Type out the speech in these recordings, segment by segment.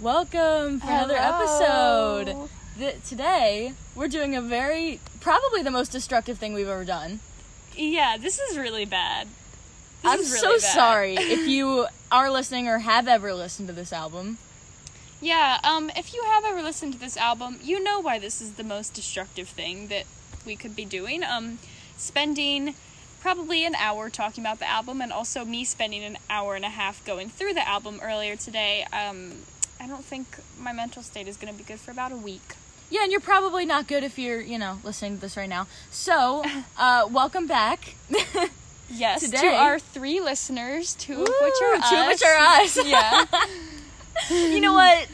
Welcome for another episode. Today, we're doing a very, probably the most destructive thing we've ever done. Yeah, this is really bad. This I'm is so bad. sorry if you are listening or have ever listened to this album. Yeah, um, if you have ever listened to this album, you know why this is the most destructive thing that we could be doing. Um, spending probably an hour talking about the album, and also me spending an hour and a half going through the album earlier today. Um, I don't think my mental state is going to be good for about a week. Yeah, and you're probably not good if you're, you know, listening to this right now. So, uh, welcome back. Yes, to Today- our three listeners, two of which are two us. of which are us. Yeah. you know what?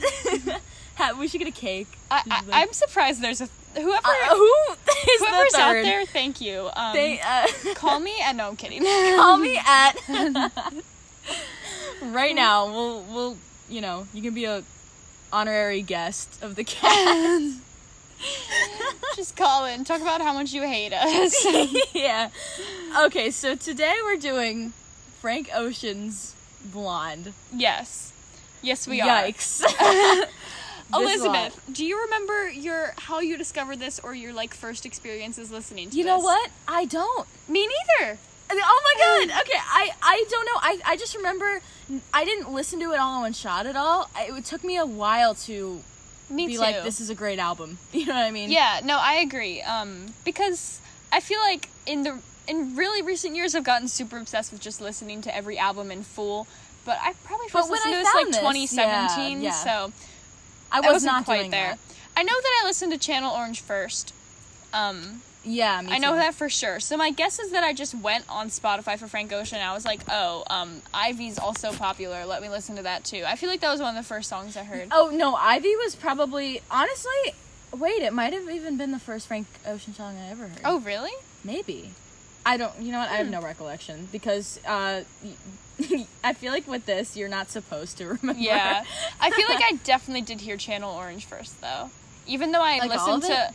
We should get a cake. I, I'm surprised there's a whoever Uh, who is whoever's the out there. Thank you. Um, They, uh, call me. And no, I'm kidding. call me at right now we'll we'll you know you can be a honorary guest of the cast Just call in. Talk about how much you hate us. yeah okay so today we're doing frank ocean's blonde yes, yes, we are. yikes Elizabeth, do you remember your how you discovered this or your like first experiences listening to you this? know what i don't Me neither. Oh my god okay i i don't know i i just remember i didn't listen to it all in one shot at all I, it took me a while to Me be too. like this is a great album you know what i mean Yeah, no, I agree. Um, because I feel like in the in really recent years, I've gotten super obsessed with just listening to every album in full. But I probably But first when listened I to this like found this, 2017, yeah, yeah. so i I was wasn't not quite there. that. I know that I listened to Channel Orange first. Um, yeah me I know that for sure. So my guess is that I just went on Spotify for Frank Ocean. And I was like, oh, um, Ivy's also popular. Let me listen to that too. I feel like that was one of the first songs I heard. Oh no, Ivy was probably honestly. Wait, it might have even been the first Frank Ocean song I ever heard. Oh, really? maybe. I don't. You know what? I have no recollection because uh, I feel like with this, you're not supposed to remember. Yeah. I feel like I definitely did hear Channel Orange first though. Even though I Like listened to?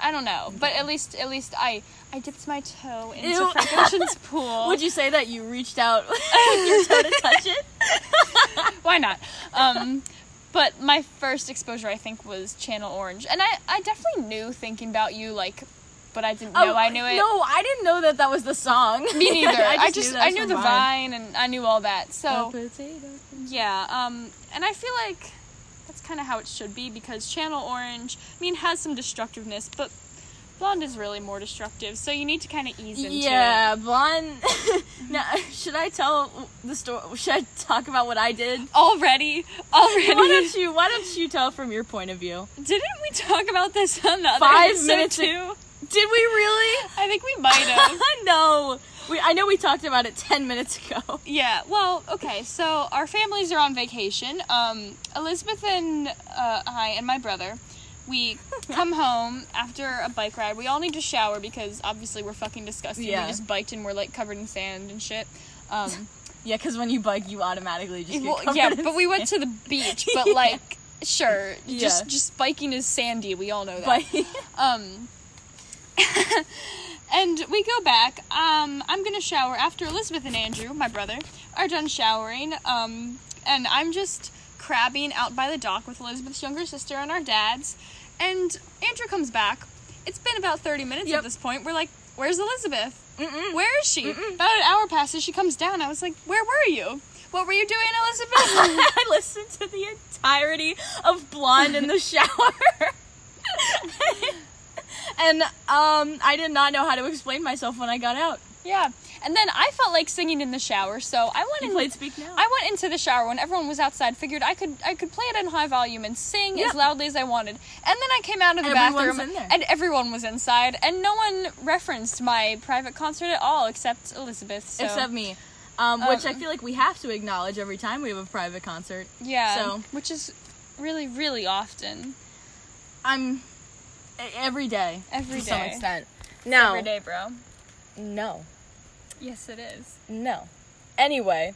I don't know, but at least at least I I dipped my toe into Ew. Frank Ocean's pool. Would you say that you reached out with your toe to touch it? Why not? Um but my first exposure I think was Channel Orange. And I I definitely knew thinking about you like but I didn't know I knew it. Oh, No, I didn't know that that was the song. Me neither. I I just, that I, knew the Vine. vine and I knew all that. So yeah, um, and I feel like kind of how it should be because Channel Orange, I mean, has some destructiveness, but Blonde is really more destructive. So you need to kind of ease into Yeah, it. Yeah, Blonde. now, should I tell the story? Should I talk about what I did? Already, already. Why don't you? Why don't you tell from your point of view? Didn't we talk about this on the other Five minutes too? Did we really? I think we might have. no. We. I know we talked about it ten minutes ago. Yeah, well, okay, so our families are on vacation. Um, Elizabeth and uh, I and my brother, we come home after a bike ride. We all need to shower because obviously we're fucking disgusting. Yeah. We just biked and we're like covered in sand and shit. Um, Yeah, because when you bike, you automatically just get well, covered yeah, but we went to the beach, but like, sure, just Yeah. just biking is sandy. We all know that. Bike. Um, and we go back. Um, I'm gonna shower after Elizabeth and Andrew, my brother, are done showering. Um, and I'm just crabbing out by the dock with Elizabeth's younger sister and our dads. And Andrew comes back. It's been about 30 minutes Yep. at this point. We're like, "Where's Elizabeth? Mm-mm. Where is she?" About an hour passes. She comes down. I was like, "Where were you? What were you doing, Elizabeth?" I listened to the entirety of Blonde in the shower. And um, I did not know how to explain myself when I got out. yeah. And then I felt like singing in the shower, so I went You in. played Speak Now. I went into the shower when everyone was outside. Figured I could I could play it in high volume and sing Yeah. as loudly as I wanted. And then I came out of the Everyone's bathroom and everyone was inside, and no one referenced my private concert at all except Elizabeth. So. Except me. Um, which I Um, feel like we have to acknowledge every time we have a private concert. yeah, so- which is really really often I'm every day every to day. some extent. No, Every day, bro. no, Yes, it is. no. Anyway,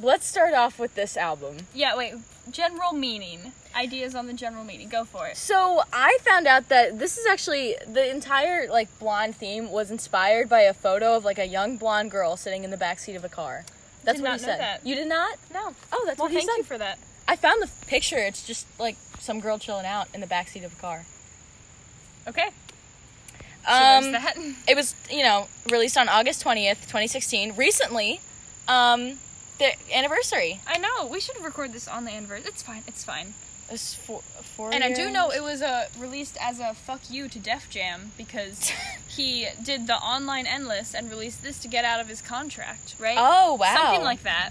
let's start off with this album. Yeah. Wait. General meaning. Ideas on the general meaning. Go for it. So I found out that this is actually the entire like blonde theme was inspired by a photo of like a young blonde girl sitting in the back seat of a car. That's Did what not he know said. that. You did not? No. Oh, that's Well, what he thank said. you for that. I found the picture. It's just like some girl chilling out in the back seat of a car. Okay. So Um, there's that. it was you know released on August twentieth, twenty sixteen. Recently, um, the anniversary. I know. We should record this on the anniversary. It's fine. It's fine. It was four, four And I do know it was uh, released as a fuck you to Def Jam because he did the online endless and released this to get out of his contract, right? Oh wow! Something like that.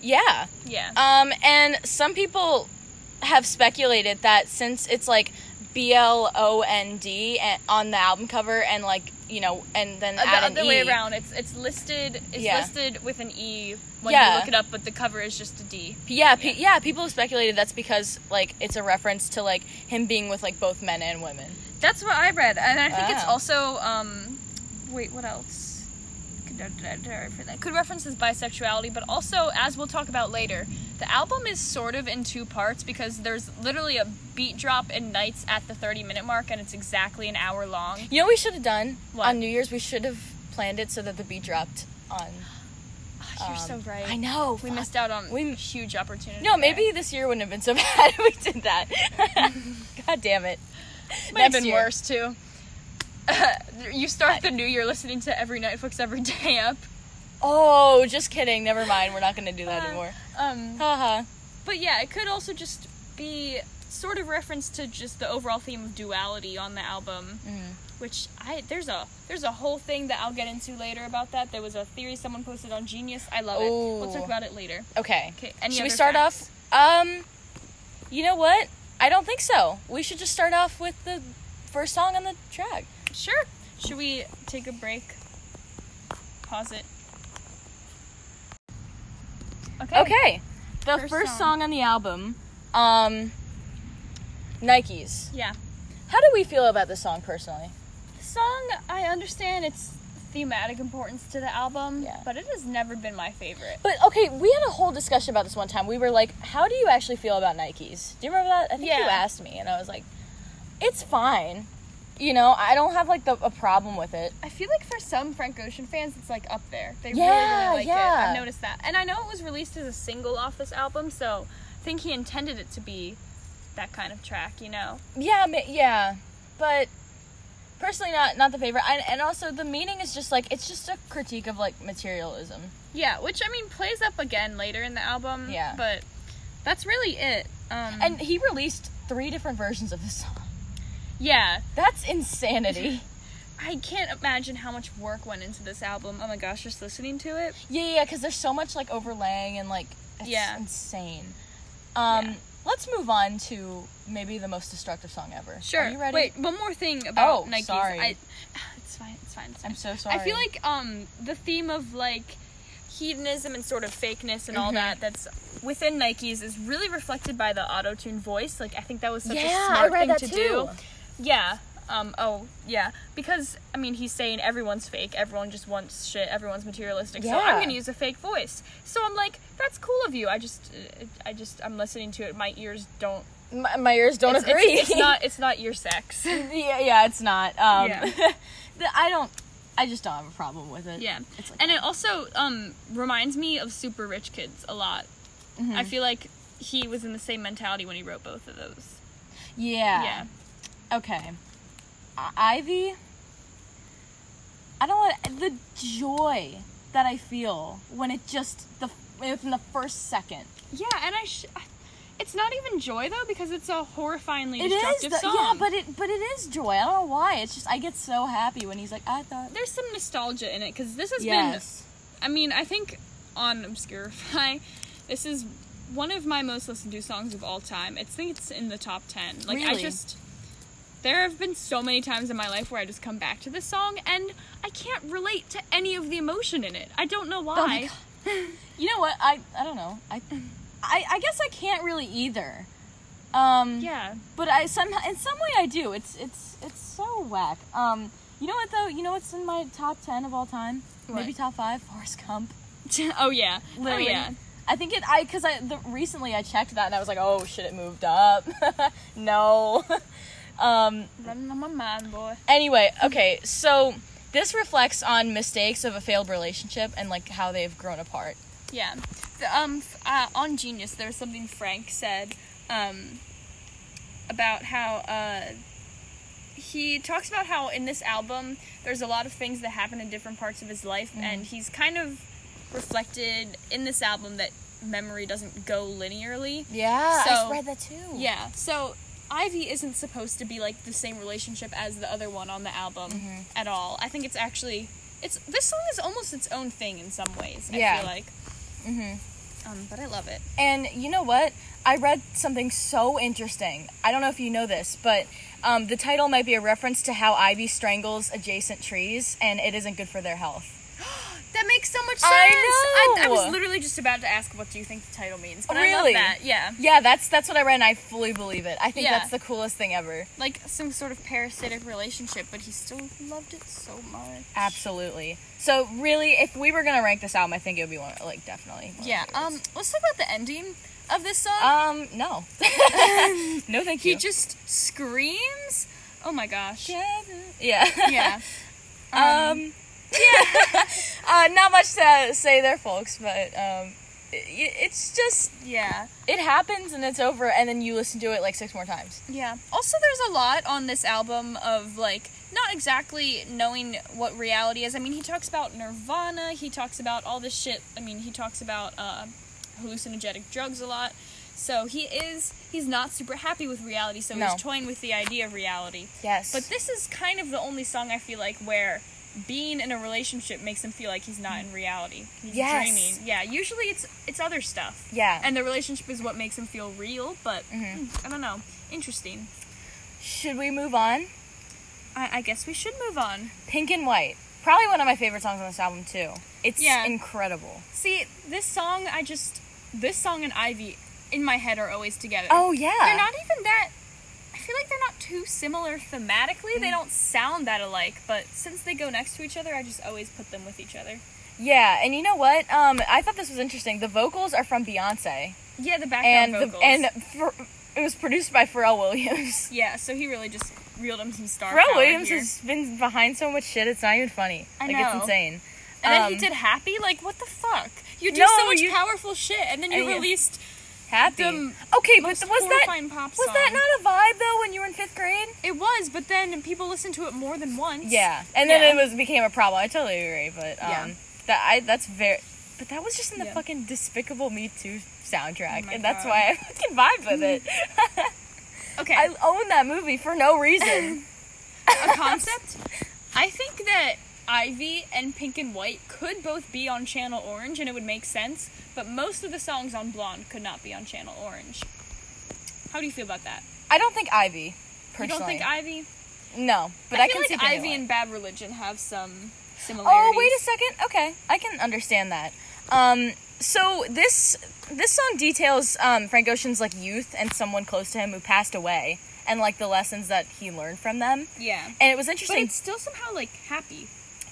yeah. Yeah. Um, and some people have speculated that since it's like B L O N D a- on the album cover, and like you know, and then Uh, the other way around. It's it's listed. It's Yeah. listed with an E when Yeah. you look it up, but the cover is just a D. Yeah, pe- yeah. People have speculated that's because like it's a reference to like him being with like both men and women. That's what I read, and I think it's also um, wait, what else? Could, could reference his bisexuality, but also, as we'll talk about later, the album is sort of in two parts because there's literally a beat drop in Nights at the 30 minute mark, and it's exactly an hour long. You know what we should have done What? on New Year's? We should have planned it so that the beat dropped on. Oh, you're so um, right. I know. We fuck. missed out on We- huge opportunity. No, there. maybe this year wouldn't have been so bad if we did that. God damn it. might have been year. worse too. you start the new year listening to every night fucks every day up. Oh, just kidding. Never mind. We're not going to do that Uh, anymore. Um, Haha. But yeah, it could also just be sort of reference to just the overall theme of duality on the album, Mm. which I there's a there's a whole thing that I'll get into later about that. There was a theory someone posted on Genius. I love it. We'll talk about it later. Okay. Okay. Should we start facts? off? Um, you know what? I don't think so. We should just start off with the first song on the track. Sure. Should we take a break? Pause it. Okay. Okay. The First first, song. song. on the album, um, Nikes. Yeah. How do we feel about this song personally? The song, I understand its thematic importance to the album, Yeah. but it has never been my favorite. But okay, we had a whole discussion about this one time. We were like, "How do you actually feel about Nikes?" Do you remember that? I think you asked me, and I was like, "It's fine." You know, I don't have like the, a problem with it. I feel like for some Frank Ocean fans, it's like up there. They Yeah, really, really like it. I've noticed that. And I know it was released as a single off this album, so I think he intended it to be that kind of track, you know? Yeah, yeah, but personally, not not the favorite. And, and also, the meaning is just like it's just a critique of like materialism. Yeah, which I mean plays up again later in the album. Yeah. But that's really it. Um, And he released three different versions of this song. Yeah, That's insanity. I can't imagine how much work went into this album. Oh my gosh, just listening to it. yeah, yeah, because there's so much like overlaying and like it's Yeah. insane. Um, Yeah. let's move on to maybe the most destructive song ever. Sure. Are you ready? Wait, one more thing about Oh, Nikes. sorry. I, it's fine. It's fine. It's fine. I'm so sorry. I feel like um the theme of like hedonism and sort of fakeness and all Mhm. that that's within Nikes is really reflected by the auto tune voice. Like I think that was such yeah, a smart thing that to too. do. Yeah. Um. Oh, yeah. Because I mean, he's saying everyone's fake. Everyone just wants shit. Everyone's materialistic. yeah. So I'm gonna use a fake voice. So I'm like, that's cool of you. I just, I just, I'm listening to it. My ears don't. My, my ears don't it's, agree. It's, it's not. It's not your sex. yeah, yeah, it's not. Um, Yeah. I don't. I just don't have a problem with it. Yeah. Like, And it also um reminds me of Super Rich Kids a lot. Mhm. I feel like he was in the same mentality when he wrote both of those. yeah. Yeah. Okay. I- Ivy. I don't want the joy that I feel when it just the within the first second. Yeah, and I sh- it's not even joy though because it's a horrifyingly It destructive the, song. yeah, but it but it is joy. I don't know why. It's just I get so happy when he's like, I thought. there's some nostalgia in it because this has Yes. been. I mean, I think on Obscurify, this is one of my most listened to songs of all time. I think it's in the top ten. Like I Really? just. There have been so many times in my life where I just come back to this song and I can't relate to any of the emotion in it. I don't know why. Oh. You know what? I I don't know. I I, I guess I can't really either. Um, Yeah. But I somehow in some way I do. It's it's it's so whack. Um, you know what though? You know what's in my top ten of all time? What? Maybe top five. Forrest Gump. oh yeah. Literally. Oh yeah. I think it. I because I the, recently I checked that and I was like, oh shit, it moved up. no. Um. Running on my mind, boy. Anyway, okay. So this reflects on mistakes of a failed relationship and like how they've grown apart. Yeah. th- um uh, on Genius there was something Frank said um about how uh he talks about how in this album there's a lot of things that happen in different parts of his life and he's kind of reflected in this album that memory doesn't go linearly. Yeah, So- I read that too. Yeah. So Ivy isn't supposed to be like the same relationship as the other one on the album Mm-hmm. at all. I think it's actually it's this song is almost its own thing in some ways. I Yeah. feel like. Mhm. Um, but I love it. And you know what? I read something so interesting. I don't know if you know this, but um, the title might be a reference to how ivy strangles adjacent trees, and it isn't good for their health. That makes so much sense. I I, I was literally just about to ask, what do you think the title means? But I Really? love that. Yeah, Yeah, that's that's what I read, and I fully believe it. I think Yeah. that's the coolest thing ever. like some sort of parasitic relationship, but he still loved it so much. Absolutely. So really, if we were gonna rank this album, I think it would be one like definitely. one Yeah. Um. Let's talk about the ending of this song. Um. No. no, thank you. he just screams. Oh my gosh. Yeah. Yeah. Um, yeah. uh, not much to say there, folks, but um, it, it's just Yeah. it happens and it's over, and then you listen to it like six more times. Yeah. Also, there's a lot on this album of like not exactly knowing what reality is. I mean, he talks about nirvana. He talks about all this shit. I mean, he talks about uh, hallucinogenic drugs a lot. So he is he's not super happy with reality. So No. he's toying with the idea of reality. Yes, But this is kind of the only song I feel like where being in a relationship makes him feel like he's not in reality. He's Yes. dreaming. Yeah. Usually it's it's other stuff. yeah. And the relationship is what makes him feel real. But Mhm. mm, I don't know. Interesting. Should we move on? I, I guess we should move on. Pink and White, probably one of my favorite songs on this album too. It's Yeah. incredible. See, this song, I just. This song and Ivy in my head are always together. Oh yeah. They're not even that. I feel like they're not too similar thematically. They don't sound that alike, but since they go next to each other, I just always put them with each other. Yeah, and you know what? Um, I thought this was interesting. The vocals are from Beyonce, Yeah, the background and vocals. the, and for, it was produced by Pharrell Williams. yeah, so he really just reeled him some star Pharrell Williams here. has been behind so much shit. It's not even funny. I like know. it's insane. And then he Um, did Happy. Like, what the fuck? You do No, so much you- powerful shit, and then you you- released Happy. the okay, but was that was song. that not a vibe though when you were in fifth grade? It was, but then people listened to it more than once. Yeah, and then Yeah. it was became a problem. I totally agree, but um, Yeah. that I that's very. But that was just in the Yeah. fucking Despicable Me 2 soundtrack, Oh and that's God. why I fucking vibe with it. Okay. I own that movie for no reason. a concept. I think that Ivy and Pink and White could both be on Channel Orange and it would make sense, but most of the songs on Blonde could not be on Channel Orange. How do you feel about that? I don't think Ivy. Personally, You don't think Ivy? no, but I, I feel can like see Ivy and Bad Religion have some similarities. Oh, wait a second. Okay, I can understand that. Um, so this this song details um, Frank Ocean's like youth and someone close to him who passed away, and like the lessons that he learned from them. Yeah. And it was But interesting. it's still somehow like happy.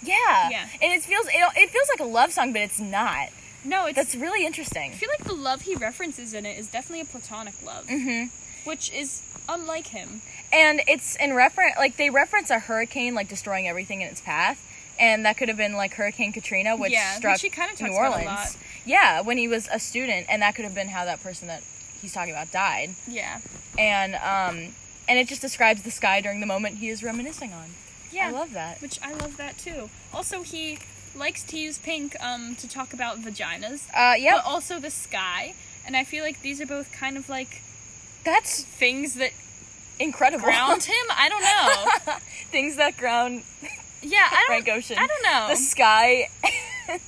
Yeah, Yeah. And it feels it, it feels like a love song, but it's not. No, it's. That's really interesting. I feel like the love he references in it is definitely a platonic love, hmm which is unlike him. And it's in reference, like they reference a hurricane like destroying everything in its path, and that could have been like Hurricane Katrina, which Yeah, which struck he kinda New talks about a Orleans. lot. Yeah, when he was a student, and that could have been how that person that he's talking about died. Yeah. And um, and it just describes the sky during the moment he is reminiscing on. Yeah. I love that. which I love that too. Also, he likes to use pink um, to talk about vaginas, Uh, yep, but also the sky. And I feel like these are both kind of like that's things that incredible. ground him. I don't know. Things that ground Yeah, I don't. Ocean. I don't know. the sky.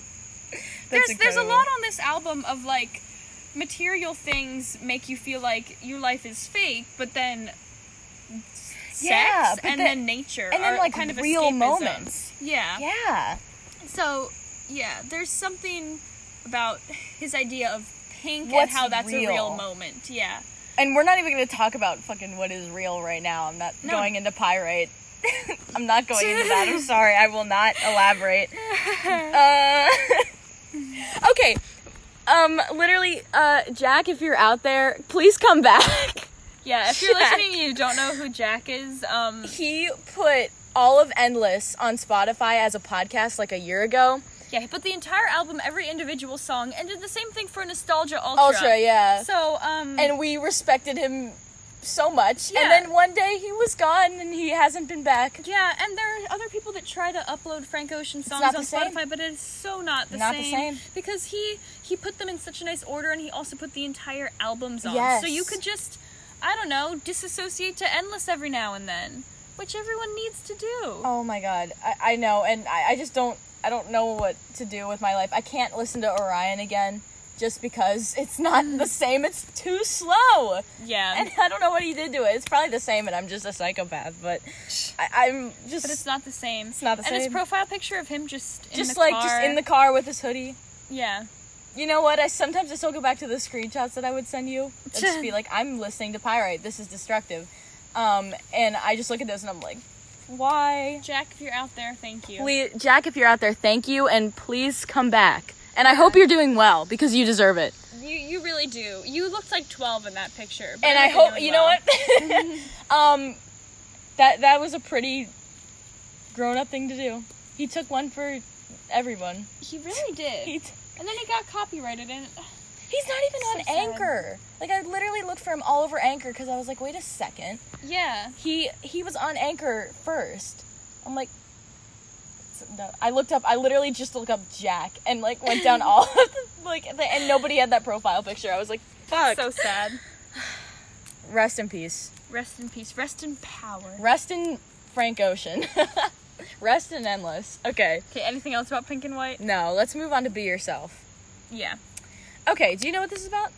There's there's a lot on this album of like material things make you feel like your life is fake, but then Yeah, and then- then nature and then, are like, kind of real escapism. moments. Yeah. Yeah. So, yeah, there's something about his idea of pink What's and how that's a real real. moment. Yeah. And we're not even going to talk about fucking what is real right now. I'm not No. going into pyrite. I'm not going into that. I'm sorry. I will not elaborate. Uh, okay. Um, literally, uh, Jack, if you're out there, please come back. Yeah, if you're Jack. listening and you don't know who Jack is, um, He put all of Endless on Spotify as a podcast like a year ago. Yeah, he put the entire album, every individual song, and did the same thing for Nostalgia Ultra. Ultra, yeah. So, um, and we respected him so much. Yeah. And then one day he was gone and he hasn't been back. yeah, and there are other people that try to upload Frank Ocean songs on the same. Spotify, but it is so not the same. Not the same. same. Because he he put them in such a nice order, and he also put the entire albums on. Yes. So you could just, I don't know, disassociate to Endless every now and then, which everyone needs to do. Oh my god, I, I know, and I, I just don't I don't know what to do with my life. I can't listen to Orion again just because it's not the same. It's too slow, Yeah. and I don't know what he did to it. It's probably the same, and I'm just a psychopath. But I, I'm just but it's not the same. It's not the same. and his profile picture of him just in just like car. just in the car with his hoodie. yeah. You know what? I sometimes I still go back to the screenshots that I would send you. and just be like, I'm listening to Pyrite. This is destructive. Um, and I just look at those and I'm like, why? Jack, if you're out there, thank you. Please, Jack, if you're out there, thank you, and please come back. And I hope you're doing well because you deserve it. You you really do. You looked like 12 in that picture. And I hope you know what. um, that that was a pretty grown up thing to do. He took one for everyone. He really did. He t- and then he got copyrighted and he's not even So on sad. Anchor. Like I literally looked for him all over Anchor because I was like, wait a second. yeah. he he was on anchor first i'm like no, i looked up i literally just looked up jack and like went down all of the, like the, and nobody had that profile picture i was like fuck So sad. rest in peace Rest in peace. Rest in power. rest in frank ocean rest and endless okay Okay, anything else about Pink and White? no let's move on to be yourself Yeah. okay do you know what this is about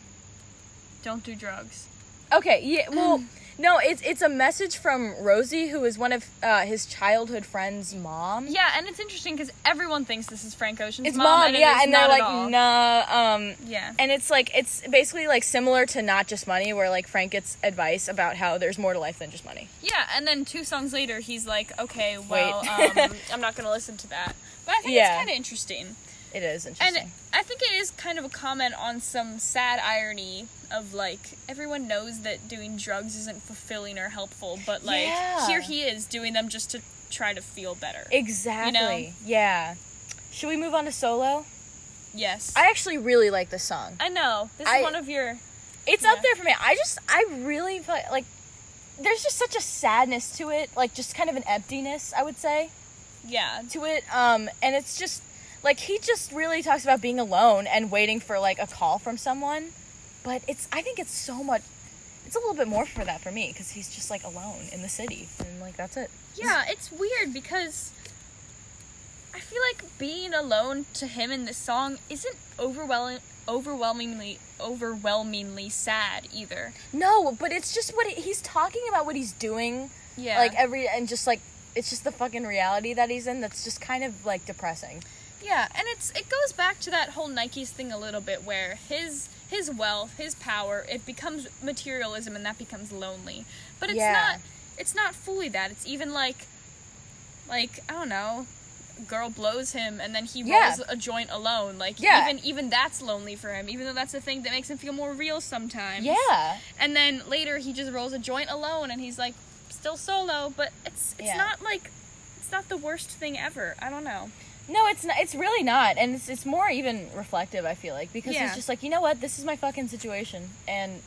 Don't do drugs. okay yeah well no it's it's a message from rosie who is one of uh, his childhood friend's mom Yeah, and it's interesting because everyone thinks this is Frank Ocean's it's mom, mom, and yeah and they're like nah um Yeah. And it's like it's basically like similar to not just money, where like Frank gets advice about how there's more to life than just money. Yeah, and then two songs later, he's like, "Okay, well, um, I'm not gonna listen to that." But I think Yeah. it's kind of interesting, It is interesting. and. I think it is kind of a comment on some sad irony of like everyone knows that doing drugs isn't fulfilling or helpful, but like Yeah. here he is doing them just to try to feel better. exactly. Yeah. Should we move on to solo? yes, I actually really like this song. I know this I- is one of your It's Yeah. up there for me. I just I really like there's just such a sadness to it, like just kind of an emptiness, I would say. yeah to it um and it's just like he just really talks about being alone and waiting for like a call from someone but it's i think it's so much it's a little bit more for that for me because he's just like alone in the city and like that's it Yeah, it's weird because I feel like being alone to him in this song isn't overwhelming overwhelmingly overwhelmingly sad either. no but it's just what he- he's talking about what he's doing Yeah. like every and just like it's just the fucking reality that he's in that's just kind of like depressing yeah, and it's it goes back to that whole Nike's thing a little bit where his his wealth, his power, it becomes materialism and that becomes lonely. But it's Yeah. not it's not fully that. It's even like like I don't know, girl blows him and then he Yeah. rolls a joint alone. Like Yeah. even even that's lonely for him, even though that's the thing that makes him feel more real sometimes. yeah And then later he just rolls a joint alone and he's like still solo, but it's it's Yeah. not like it's not the worst thing ever. I don't know. No, it's not. It's really not, and it's it's more even reflective. I feel like because Yeah. he's just like, you know what, this is my fucking situation, and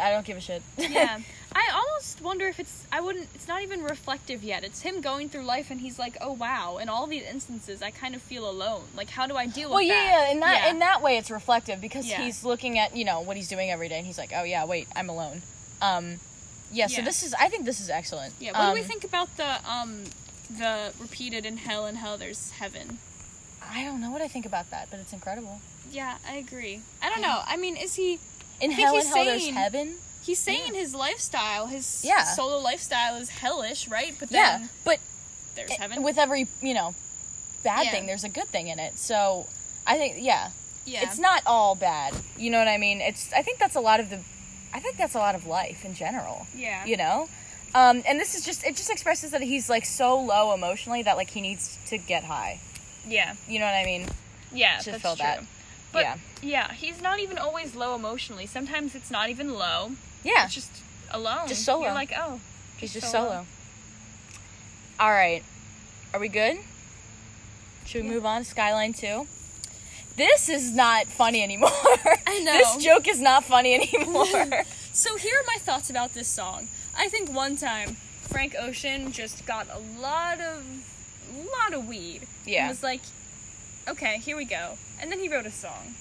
I don't give a shit. Yeah. I almost wonder if it's I wouldn't it's not even reflective yet. It's him going through life and he's like, "Oh wow, in all these instances I kind of feel alone. Like how do I deal well, with yeah, that?" yeah. In that Yeah. in that way, it's reflective because Yeah. he's looking at you know what he's doing every day, and he's like, oh yeah, wait, I'm alone. Um, yeah. So this is. I think this is excellent. Yeah, what do we Um, think about the um the repeated in hell and hell there's heaven? I don't know what I think about that, but it's incredible. Yeah, I agree. I don't know. I mean, is he In I think hell he's and hell, there's saying- heaven. he's saying his lifestyle, his Yeah. solo lifestyle is hellish, right? But Yeah, but there's i- heaven. with every you know bad Yeah. thing, there's a good thing in it. So I think yeah, yeah. it's not all bad. You know what I mean? It's I think that's a lot of the I think that's a lot of life in general. yeah. You know? Um, and this is just it just expresses that he's like so low emotionally that like he needs to get high. Yeah. You know what I mean? Yeah, Should that's feel true. that. But yeah. yeah, he's not even always low emotionally. Sometimes it's not even low. Yeah. It's just alone. Just solo. You're like, oh, He's just solo. All right. Are we good? Should we move on? to Skyline To. This is not funny anymore. I know. This joke is not funny anymore. So here are my thoughts about this song. I think one time Frank Ocean just got a lot of lot of weed. Yeah. And was like, okay, here we go. And then he wrote a song.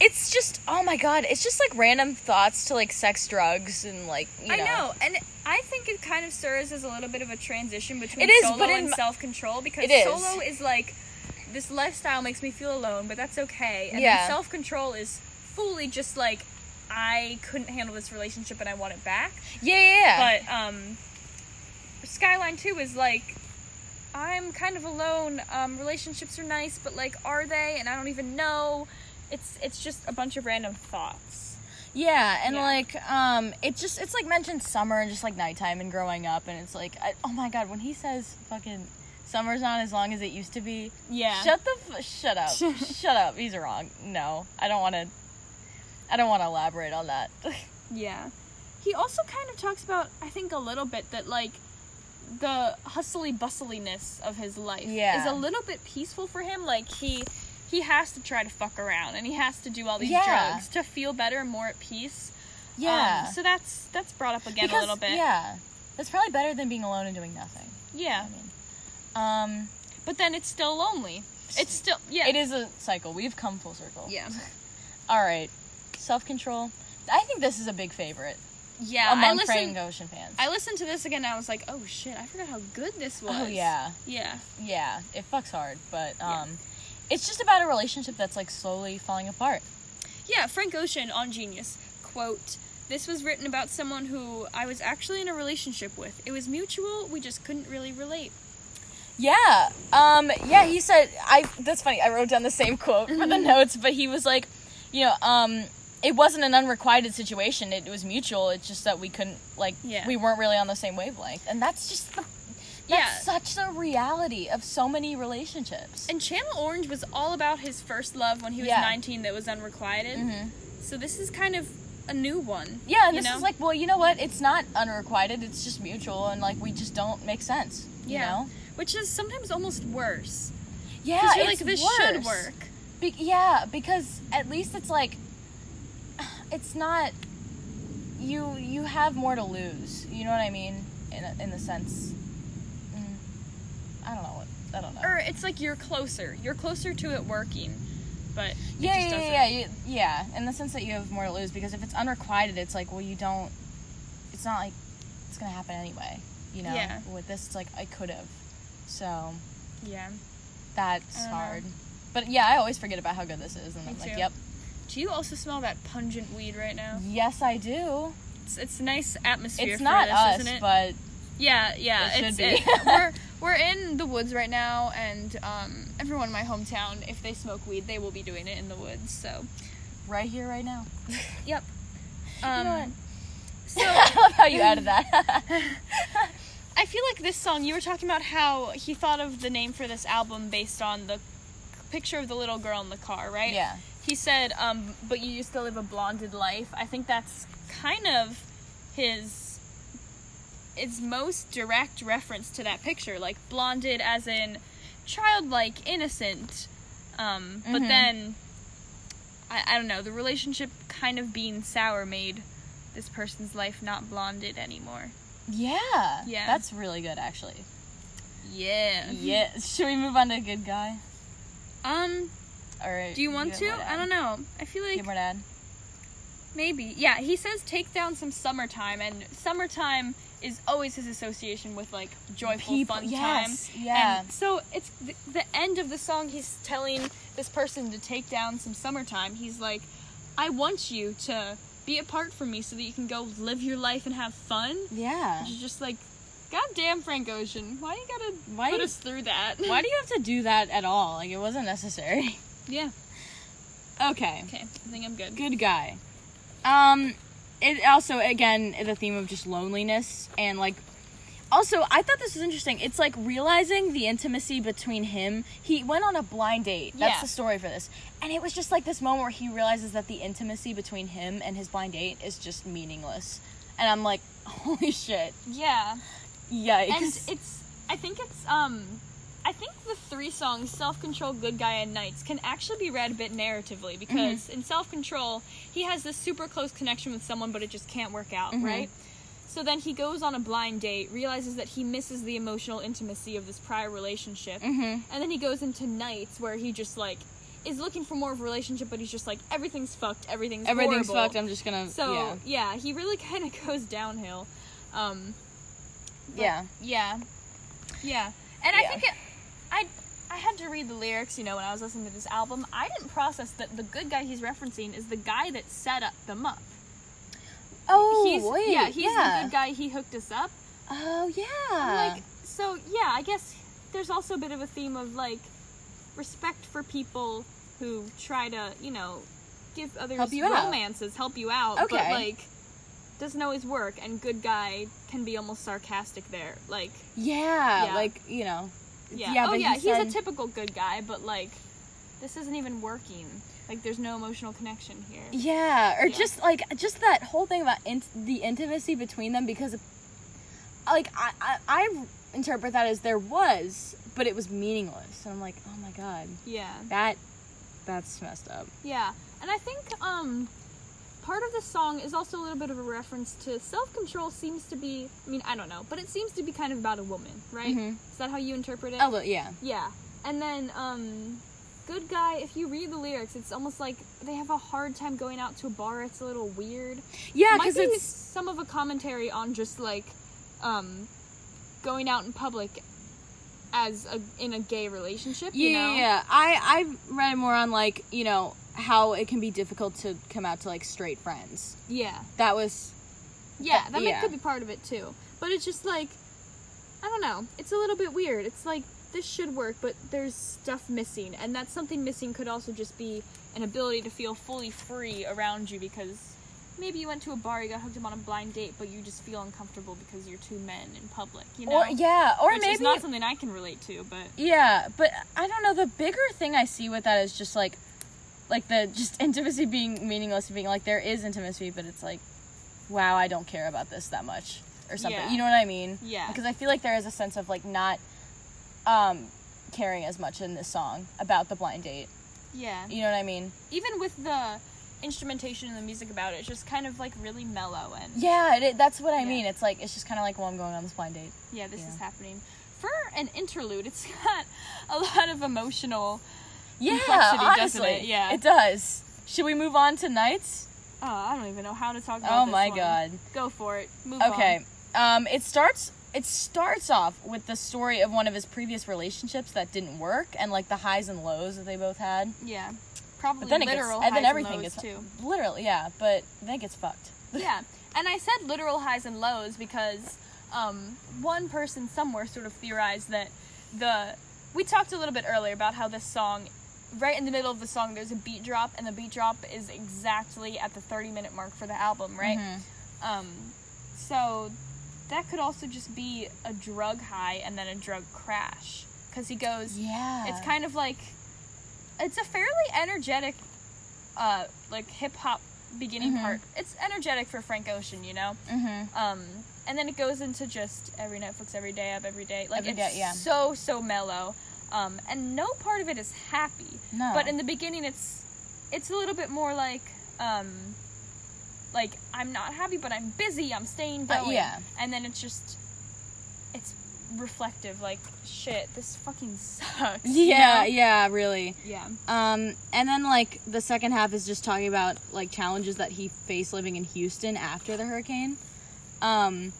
it's just, oh my god, it's just like random thoughts to like sex, drugs, and like, you know. I know, and I think it kind of serves as a little bit of a transition between It is, solo but in and self control because is. solo is like this lifestyle makes me feel alone, but that's okay. And Yeah. self control is fully just like I couldn't handle this relationship and I want it back. Yeah, yeah, yeah. But um Skyline To is like I'm kind of alone. Um relationships are nice, but like are they? And I don't even know. It's it's just a bunch of random thoughts. Yeah, and Yeah. like, um, it just it's like mentioned summer and just like nighttime and growing up, and it's like, I, oh my god, when he says fucking summer's not as long as it used to be. Yeah. Shut the f- shut up, shut up. He's wrong. No, I don't want to. I don't want to elaborate on that. Yeah. He also kind of talks about, I think, a little bit that, like, the hustly bustliness of his life Yeah. is a little bit peaceful for him. Like, he he has to try to fuck around and he has to do all these Yeah. drugs to feel better and more at peace. yeah, Um, so that's that's brought up again because a little bit. yeah, that's probably better than being alone and doing nothing. Yeah. I mean, um, But then it's still lonely. It's still yeah. it is a cycle. We've come full circle. Yeah. All right, self control. I think this is a big favorite Yeah. I among listened Frank Ocean fans. I listened to this again and I was like, "Oh shit, I forgot how good this was." Oh yeah. Yeah. yeah, it fucks hard, but Yeah. um, it's just about a relationship that's like slowly falling apart. Yeah, Frank Ocean on Genius. Quote, this was written about someone who I was actually in a relationship with. It was mutual, we just couldn't really relate. Yeah, um, yeah. He said, "I." That's funny. I wrote down the same quote for the notes, but he was like, you know, um, it wasn't an unrequited situation. It was mutual. It's just that we couldn't like, Yeah. we weren't really on the same wavelength, and that's just the. Yeah. Such the reality of so many relationships. And Channel Orange was all about his first love when he was Yeah. 19 that was unrequited. Mhm. So this is kind of a new one. Yeah, and this know? is like, well, you know what? It's not unrequited. It's just mutual, and like we just don't make sense. You Yeah. know? Which is sometimes almost worse. Yeah, you're it's like, this worse. should work. Be- yeah, because at least it's like it's not you you have more to lose. You know what I mean? In in the sense, mm, I don't know what I don't know. Or it's like you're closer. You're closer to it working. But it yeah, just yeah, doesn't. yeah, yeah, yeah. In the sense that you have more to lose, because if it's unrequited, it's like, well, you don't. It's not like it's gonna happen anyway. You know. Yeah. With this, it's like I could have. So Yeah. that's don't know. hard. But yeah, I always forget about how good this is, and Me I'm like, too. yep, Do you also smell that pungent weed right now? yes, I do. It's, it's a nice atmosphere It's not this, us, isn't it? but Yeah, yeah. It it's, should be. it- we're we're in the woods right now, and um, everyone in my hometown, if they smoke weed, they will be doing it in the woods. So, right here, right now. yep. You Um, know what? so I love how you added that. I feel like this song. You were talking about how he thought of the name for this album based on the picture of the little girl in the car, right? yeah. He said, um, "But you used to live a blonded life." I think that's kind of his its most direct reference to that picture, like blonded as in childlike, innocent. Um, But Mhm. then, I, I don't know, the relationship kind of being sour made this person's life not blonded anymore. Yeah. Yeah. That's really good, actually. Yeah. Yeah. Should we move on to a good guy? Um, All right. do you want to? I don't know. I feel like have more to add? Maybe. Yeah, he says take down some summertime and summertime is always his association with like joyful People- fun yes, time. yeah. And so it's the, the end of the song he's telling this person to take down some summertime. He's like I want you to be apart from me so that you can go live your life and have fun. Yeah. Which is just like God damn Frank Ocean. Why you gotta Why put you- us through that? Why do you have to do that at all? Like, it wasn't necessary. Yeah. Okay. Okay, I think I'm good. Good guy. Um, it also, again, the theme of just loneliness and like. Also, I thought this was interesting. It's like realizing the intimacy between him. He went on a blind date. That's Yeah. the story for this. And it was just like this moment where he realizes that the intimacy between him and his blind date is just meaningless. And I'm like, holy shit. Yeah. Yikes. and it's i think it's um I think the three songs, Self Control, Good Guy, and Nights, can actually be read a bit narratively because Mm-hmm. in Self Control, he has this super close connection with someone, but it just can't work out, Mm-hmm. right? So then he goes on a blind date, realizes that he misses the emotional intimacy of this prior relationship, Mhm. and then he goes into Nights where he just like is looking for more of a relationship, but he's just like everything's fucked, everything's fucked. Everything's horrible. fucked. I'm just gonna. So yeah. yeah. he really kind of goes downhill. Um, Yeah. yeah, yeah, and I think it, I I had to read the lyrics. You know, when I was listening to this album, I didn't process that the good guy he's referencing is the guy that set up them up. Oh he's, wait. yeah, he's yeah. the good guy. He hooked us up. Oh yeah. I'm like, so yeah, I guess there's also a bit of a theme of like respect for people who try to, you know, give others Help you out. romances, help you out, Okay. but like doesn't always work and good guy can be almost sarcastic there. Like yeah, Yeah. like you know. Yeah. Yeah, oh yeah, he he's said- a typical good guy, but like this isn't even working. Like there's no emotional connection here. Yeah, or Yeah. just like just that whole thing about in- the intimacy between them because, like I, I I interpret that as there was, but it was meaningless, and I'm like, oh my god, Yeah. that that's messed up. Yeah, and I think um, part of the song is also a little bit of a reference to self control. Seems to be, I mean, I don't know, but it seems to be kind of about a woman, right? Mhm. Is that how you interpret it? Oh yeah, Yeah, and then um, good guy. If you read the lyrics, it's almost like they have a hard time going out to a bar. It's a little weird. yeah, because be it's some of a commentary on just like um, going out in public as a in a gay relationship. yeah, you know? yeah, yeah. I I read more on like you know how it can be difficult to come out to like straight friends. yeah. That was Yeah, That- yeah. could be part of it too. But it's just like, I don't know. It's a little bit weird. It's like this should work, but there's stuff missing, and that something missing could also just be an ability to feel fully free around you because maybe you went to a bar, you got hooked up on a blind date, but you just feel uncomfortable because you're two men in public. You know, or yeah, or Which maybe is not something I can relate to, but Yeah, but I don't know. The bigger thing I see with that is just like, like the just intimacy being meaningless, being like there is intimacy, but it's like, wow, I don't care about this that much or something. Yeah. You know what I mean? Yeah. Because I feel like there is a sense of like not, um, caring as much in this song about the blind date. yeah. You know what I mean? Even with the instrumentation and the music about it, it's just kind of like really mellow and Yeah, it, that's what I Yeah. mean. It's like it's just kind of like, well, I'm going on this blind date. Yeah, this Yeah. is happening. For an interlude, it's got a lot of emotional. Yeah, Complexity, doesn't honestly, it? Yeah. it does. Should we move on to nights? Oh, I don't even know how to talk about. Oh my one. god. Go for it. Move Okay. Um, it starts. It starts off with the story of one of his previous relationships that didn't work, and like the highs and lows that they both had. Yeah. Probably But then it gets, literal and then everything and gets too. literally, yeah. But then it gets fucked. yeah, and I said literal highs and lows because um, one person somewhere sort of theorized that the we talked a little bit earlier about how this song right in the middle of the song there's a beat drop and the beat drop is exactly at the 30 minute mark for the album right Mhm. um so that could also just be a drug high and then a drug crash because he goes Yeah. it's kind of like it's a fairly energetic uh like hip hop beginning Mhm. part it's energetic for frank ocean you know Mm-hmm. um and then it goes into just every night fucks every day up every day like Every it's day, yeah. so so mellow um and no part of it is happy No. but in the beginning it's it's a little bit more like um like i'm not happy but i'm busy i'm staying Uh, going yeah. and then it's just it's reflective like shit this fucking sucks you Yeah. know? Yeah. Really. yeah Um, and then like the second half is just talking about like challenges that he faced living in Houston after the hurricane. Um,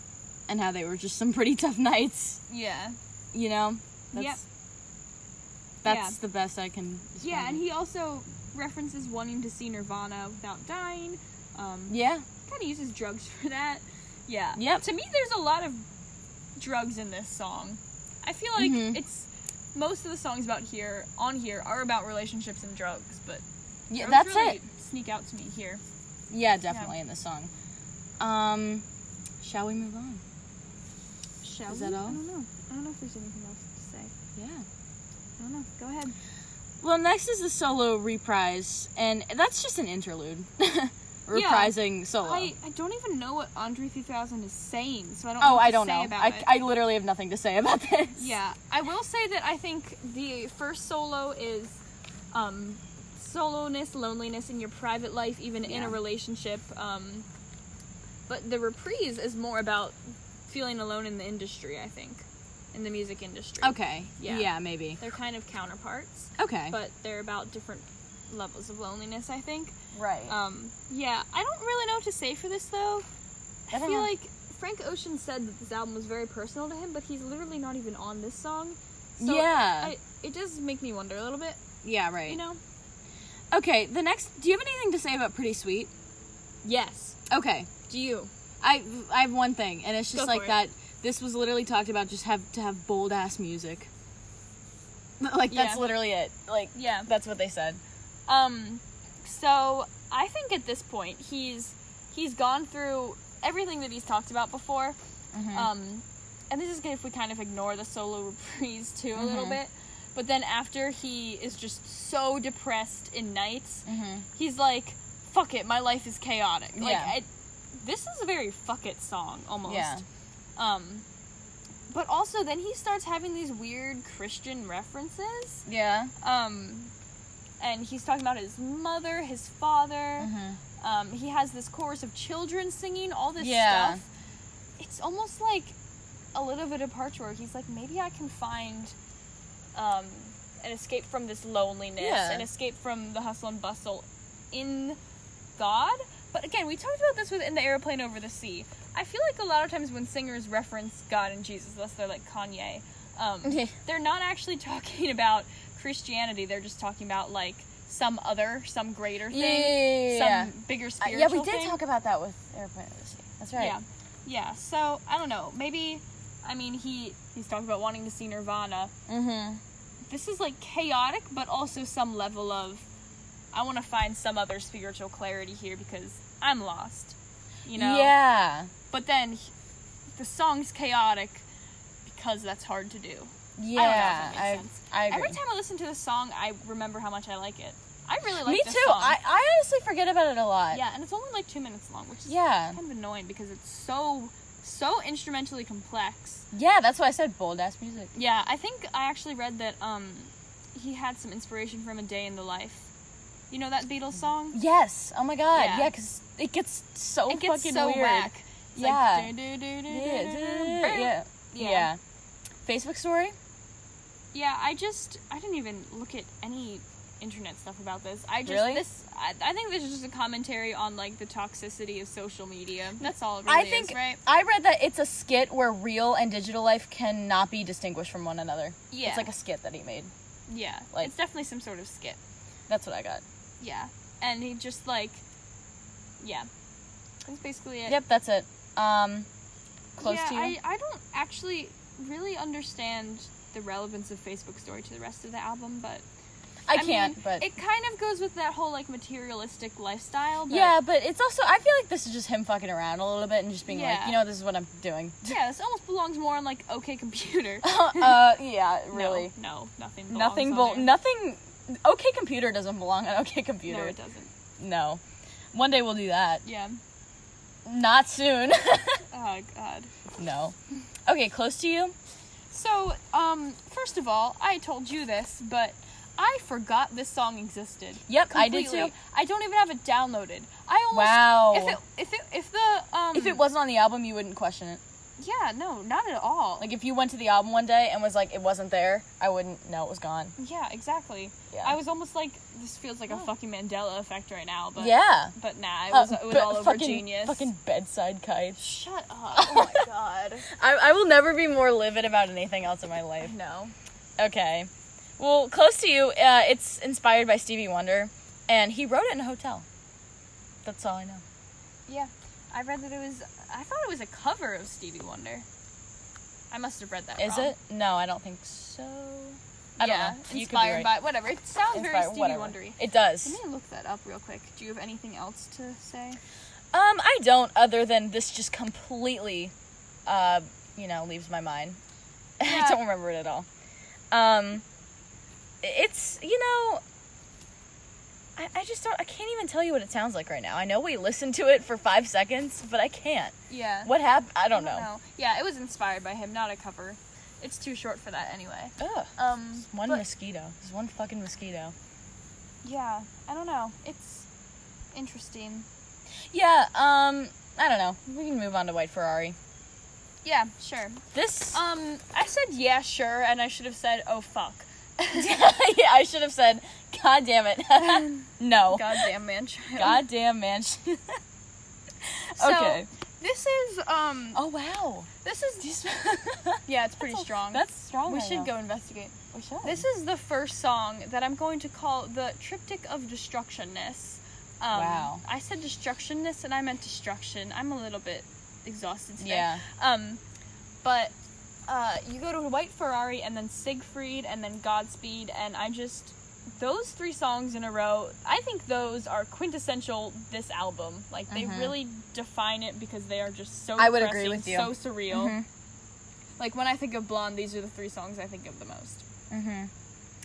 and how they were just some pretty tough nights. yeah You know. Yep. That's, Yeah. the best I can. Yeah and it. he also references wanting to see nirvana without dying um Yeah. kind of uses drugs for that yeah Yep. to me there's a lot of drugs in this song i feel like Mhm. it's most of the songs about here on here are about relationships and drugs but Yeah. That's really it. sneak out to me here Yeah, definitely in the song. Um, shall we move on? Shall Is we? that all? I don't know. I don't know if there's anything else to say. Yeah. I don't know. Go ahead. Well, next is the solo reprise, and that's just an interlude. reprising solo. I, I don't even know what Andre 3000 is saying, so I don't. oh, know what I don't know. About I, it. I literally have nothing to say about this. Yeah, I will say that I think the first solo is um, soloness, loneliness in your private life, even in a relationship. Um, but the reprise is more about feeling alone in the industry. I think, in the music industry. Okay. Yeah. Yeah. maybe. They're kind of counterparts, Okay. but they're about different levels of loneliness. I think. right. Um, yeah, I don't really know what to say for this though. I, I feel know. like Frank Ocean said that this album was very personal to him, but he's literally not even on this song. So Yeah. I, it does make me wonder a little bit, yeah. Right. you know? Okay. The next. Do you have anything to say about Pretty Sweet? Yes. Okay. Do you? I I have one thing, and it's just Go like that. it. This was literally talked about. Just have to have bold ass music. Like that's Yeah. literally it. Like Yeah. that's what they said. Um, so I think at this point he's he's gone through everything that he's talked about before. Mm-hmm. Um, and this is good if we kind of ignore the solo reprise too a little Mhm. bit. But then after he is just so depressed in nights, Mm-hmm. he's like, "Fuck it, my life is chaotic." Like, Yeah. I, this is a very "fuck it" song almost. Yeah. Um, but also then he starts having these weird Christian references. Yeah. Um, and he's talking about his mother, his father. Mm-hmm. Um, he has this chorus of children singing all this Yeah. stuff. It's almost like a little bit of departure where he's like, maybe I can find um, an escape from this loneliness, Yeah. an escape from the hustle and bustle in God. But again, we talked about this with In the Airplane Over the Sea. I feel like a lot of times when singers reference God and Jesus, unless they're like Kanye, um, they're not actually talking about Christianity. They're just talking about like some other, some greater thing, Yeah. some bigger Uh, spiritual yeah, we did thing. talk about that with Airplane Over the Sea. That's right. Yeah, yeah. So I don't know. Maybe, I mean, he he's talking about wanting to see Nirvana. Mm-hmm. This is like chaotic, but also some level of I want to find some other spiritual clarity here because I'm lost. You know. Yeah. But then he- the song's chaotic because that's hard to do. Yeah. I don't know if that makes I, sense. I agree. Every time I listen to this song, I remember how much I like it. I really like it. Me too. song. I, I honestly forget about it a lot. yeah, and it's only like two minutes long, which is Yeah. kind of annoying because it's so so instrumentally complex. Yeah, that's why I said bold ass music. Yeah, I think I actually read that um he had some inspiration from A Day in the Life. You know that Beatles song? Yes. Oh my god. Yeah. Yeah, because it gets so it gets fucking so weird. whack. Yeah. Yeah. Yeah. Facebook story? Yeah, I just I didn't even look at any internet stuff about this. I just Really? this I, I think this is just a commentary on like the toxicity of social media. That's all it really I think is, right? I read that it's a skit where real and digital life cannot be distinguished from one another. Yeah. It's like a skit that he made. Yeah, like- it's definitely some sort of skit. That's what I got. Yeah, and he just like, yeah, that's basically it. Yep, that's it. Um, close yeah, to you. I I don't actually really understand the relevance of Facebook Story to the rest of the album, but I, mean, can't, but it kind of goes with that whole like materialistic lifestyle. But yeah, but it's also I feel like this is just him fucking around a little bit and just being like, you know, this is what I'm doing. yeah, this almost belongs more on like OK Computer. uh, yeah, really. No, no nothing. Belongs nothing. there. nothing. OK Computer doesn't belong on OK Computer. No, it doesn't. No. One day we'll do that. Yeah. Not soon. Oh God. no. Okay, close to you. So, um, first of all, I told you this, but I forgot this song existed. Yep, I did too. I don't even have it downloaded. I almost Wow. If it if it if the um If it wasn't on the album, you wouldn't question it. Yeah no not at all Like if you went to the album one day and was like it wasn't there, I wouldn't know it was gone. yeah exactly Yeah. I was almost like this feels like a fucking Mandela effect right now but yeah. but nah it Uh, was, it was but all over fucking, genius Fucking bedside kites. shut up oh my god I, I will never be more livid about anything else in my life. no Okay. Well, close to you, uh, it's inspired by Stevie Wonder, and he wrote it in a hotel. That's all I know. yeah I read that it was I thought it was a cover of Stevie Wonder I must have read that Is wrong. it? No, I don't think so. I yeah, don't know. You could be inspired right. by whatever. It sounds very Stevie whatever. Wondery. It does. Let me look that up real quick. Do you have anything else to say? Um, I don't. Other than this, just completely, uh, you know, leaves my mind. I don't remember it at all. Um, it's you know, I, I just don't. I can't even tell you what it sounds like right now. I know we listened to it for five seconds, but I can't. Yeah. What happened? I don't, I know. don't know. Yeah, it was inspired by him, not a cover. It's too short for that anyway. Ugh. Um, One but- mosquito. There's one fucking mosquito. Yeah, I don't know. It's interesting. Yeah. Um. I don't know. We can move on to White Ferrari. Yeah, sure. This. Um, I said yeah, sure, and I should have said oh fuck. yeah, I should have said, "God damn it." no. Goddamn man. child. Goddamn man. So, okay. This is um. Oh wow. This is yeah, it's pretty That's a- strong. That's strong. we right should now. go investigate. We should. This is the first song that I'm going to call the Triptych of Destructionness. Um, Wow. I said destructionness and I meant destruction. I'm a little bit exhausted today. Yeah. Um, but uh, you go to White Ferrari and then Siegfried and then Godspeed and I just those three songs in a row. I think those are quintessential this album. Like they Mhm. really define it because they are just so. I would agree with you. So surreal. Mhm. Like when I think of Blonde, these are the three songs I think of the most. Mm-hmm.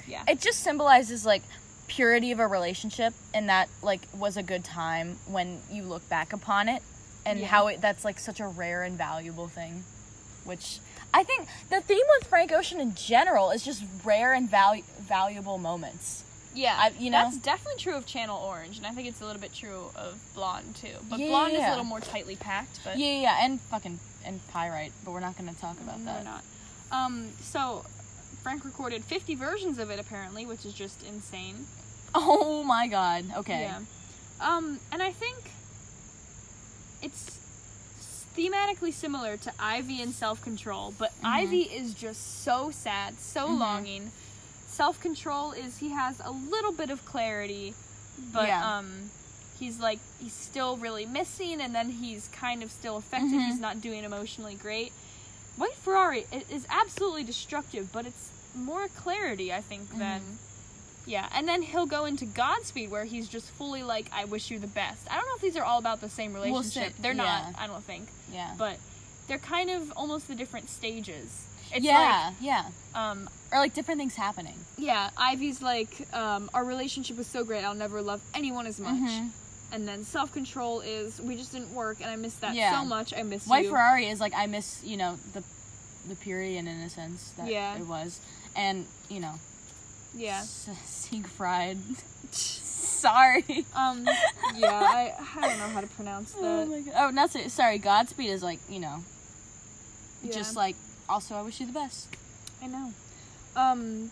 Yeah. It just symbolizes like purity of a relationship, and that like was a good time when you look back upon it, and Yeah. how it that's like such a rare and valuable thing. Which I think the theme with Frank Ocean in general is just rare and valu- valuable moments. Yeah, I- you know? that's definitely true of Channel Orange, and I think it's a little bit true of Blonde too. But Yeah, Blonde is a little more tightly packed. But Yeah, yeah, yeah, and fucking and Pyrite, but we're not going to talk about no, that. we're not. Um, so Frank recorded 50 versions of it apparently, which is just insane. Oh my god. Okay. Yeah. Um, and I think it's thematically similar to Ivy and Self Control, but Mm-hmm. Ivy is just so sad, so longing. Self Control is he has a little bit of clarity, but Yeah. um he's like he's still really missing and then he's kind of still affected. Mhm. He's not doing emotionally great. White Ferrari is absolutely destructive, but it's more clarity, I think, Mm-hmm. than yeah, and then he'll go into Godspeed where he's just fully like, I wish you the best. I don't know if these are all about the same We'll relationship. see, They're yeah. not, I don't think. Yeah. But they're kind of almost the different stages. It's yeah, yeah. um, Or like different things happening. yeah, Ivy's like, um, our relationship was so great, I'll never love anyone as much. Mhm. And then self control is, we just didn't work, and I miss that Yeah. so much. I miss White you. Ferrari is like I miss, you know, the the purity and innocence that Yeah. it was. And, you know, yeah. Siegfried. Sorry. Um, yeah, I, I don't know how to pronounce that. Oh my god. Oh, not so, sorry. Godspeed is like, you know, Yeah. just like also I wish you the best. I know. Um,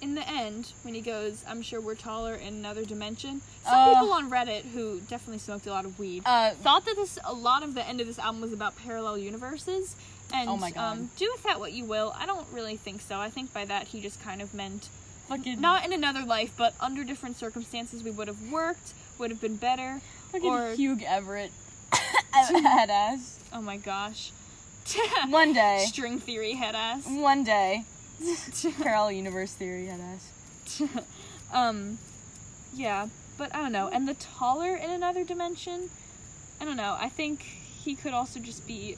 in the end, when he goes, I'm sure we're taller in another dimension. Some Uh. people on Reddit who definitely smoked a lot of weed Uh thought that this a lot of the end of this album was about parallel universes. And Oh my God. Um, do with that what you will. I don't really think so. I think by that he just kind of meant fucking not in another life, but under different circumstances we would have worked, would have been better. fucking or- Hugh Everett head ass. Oh my gosh. One day. String theory head ass. One day. Parallel universe theory head ass. um, yeah, but I don't know. And the taller in another dimension, I don't know. I think he could also just be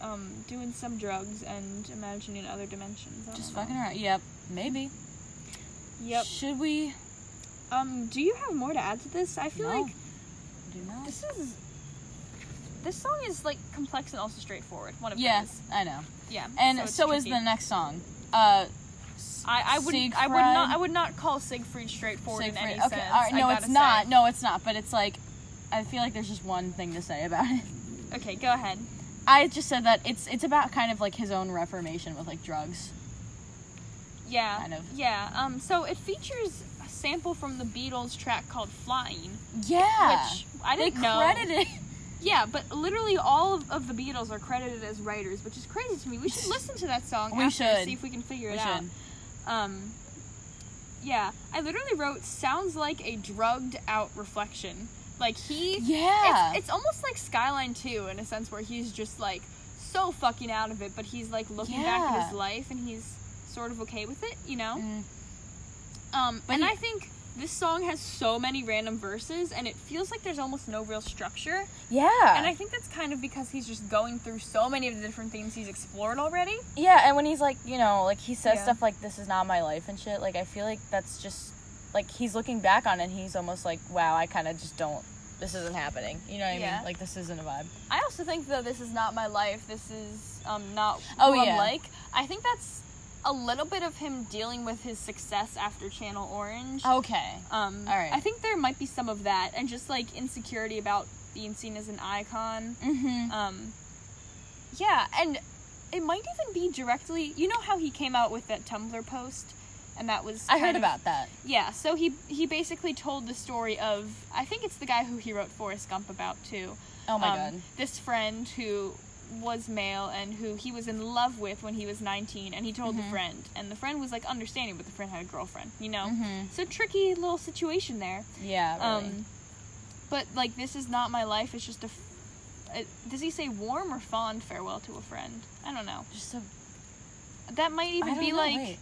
um, doing some drugs and imagining other dimensions. Just know. fucking around. Yep. Maybe. Yep. Should we Um, do you have more to add to this? I feel No. like do not? this is this song is like complex and also straightforward. One of Yeah, those. I know. Yeah. And it's so, is the next song. Uh I, I would I would not I would not call Siegfried straightforward in any Okay, sense. all right. No, it's not. say. No, it's not. But it's like, I feel like there's just one thing to say about it. Okay, go ahead. I just said that it's it's about kind of like his own reformation with like drugs. Yeah. Kind of. Yeah. Um. So it features a sample from the Beatles track called "Flying," Yeah. which I didn't know. credited. Yeah, but literally all of, of the Beatles are credited as writers, which is crazy to me. We should listen to that song. We after, should. see if we can figure We it out. Um. Yeah, I literally wrote "sounds like a drugged out reflection." Like he. Yeah. It's, it's almost like Skyline To in a sense where he's just like so fucking out of it, but he's like looking back at his life and he's sort of okay with it, you know? Mm. Um, But and he- I think this song has so many random verses and it feels like there's almost no real structure. yeah. And I think that's kind of because he's just going through so many of the different things he's explored already. yeah, and when he's like, you know, like he says Yeah. stuff like "This is not my life" and shit. Like I feel like that's just like he's looking back on it and he's almost like, wow, I kind of just don't. This isn't happening. You know what I Yeah. mean? Like this isn't a vibe. I also think though this is not my life. This is um not Oh, who I'm like. I think that's a little bit of him dealing with his success after Channel Orange. Okay. Um, all right. I think there might be some of that, and just like insecurity about being seen as an icon. Mm-hmm. Um, yeah, and it might even be directly. You know how he came out with that Tumblr post, and that was I heard of- about that. Yeah, so he he basically told the story of I think it's the guy who he wrote Forrest Gump about too. Oh my Um, god. This friend who was male and who he was in love with when he was 19 and he told Mm-hmm. the friend and the friend was like understanding but the friend had a girlfriend you know Mhm. so tricky little situation there Yeah. Really. um but like this is not my life it's just a, f- a does he say warm or fond farewell to a friend i don't know just a. that might even be know, like wait.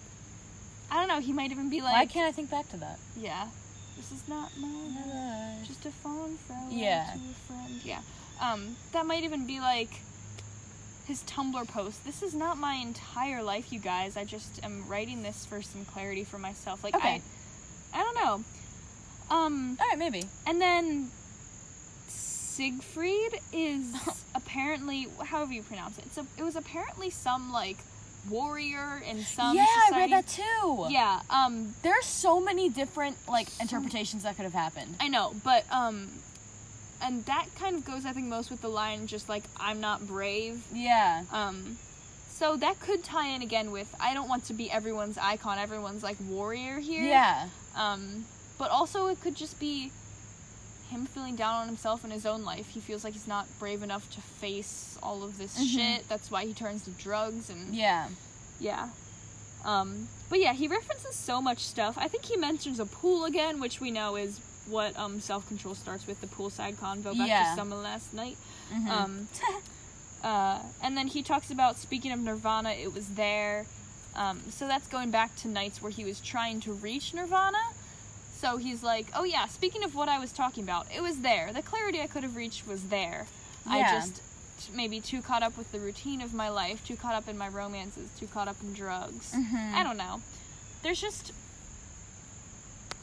i don't know he might even be like Why can't I think back to that? yeah this is not my life just a fond farewell Yeah. to a friend. Yeah. Um, that might even be like his Tumblr post. This is not my entire life, you guys. I just am writing this for some clarity for myself. Like Okay. I I don't know. Um All right, maybe. and then Siegfried is apparently however you pronounce it. So it was apparently some like warrior in some yeah, I read that too. Yeah, um There are so many different like interpretations that could have happened. I know, but um, and that kind of goes, I think, most with the line just like "I'm not brave." Yeah. Um, so that could tie in again with I don't want to be everyone's icon, everyone's like warrior here. Yeah. Um, but also it could just be him feeling down on himself in his own life. He feels like he's not brave enough to face all of this Mhm. shit. That's why he turns to drugs and Yeah. yeah. Um, but yeah, he references so much stuff. I think he mentions a pool again, which we know is what um self control starts with the poolside convo back Yeah. to summer last night. Mhm. Um, uh, and then he talks about speaking of Nirvana, it was there. Um, so that's going back to nights where he was trying to reach Nirvana. So he's like, oh yeah, speaking of what I was talking about, it was there. The clarity I could have reached was there. I just maybe too caught up with the routine of my life, too caught up in my romances, too caught up in drugs. Mhm. I don't know. There's just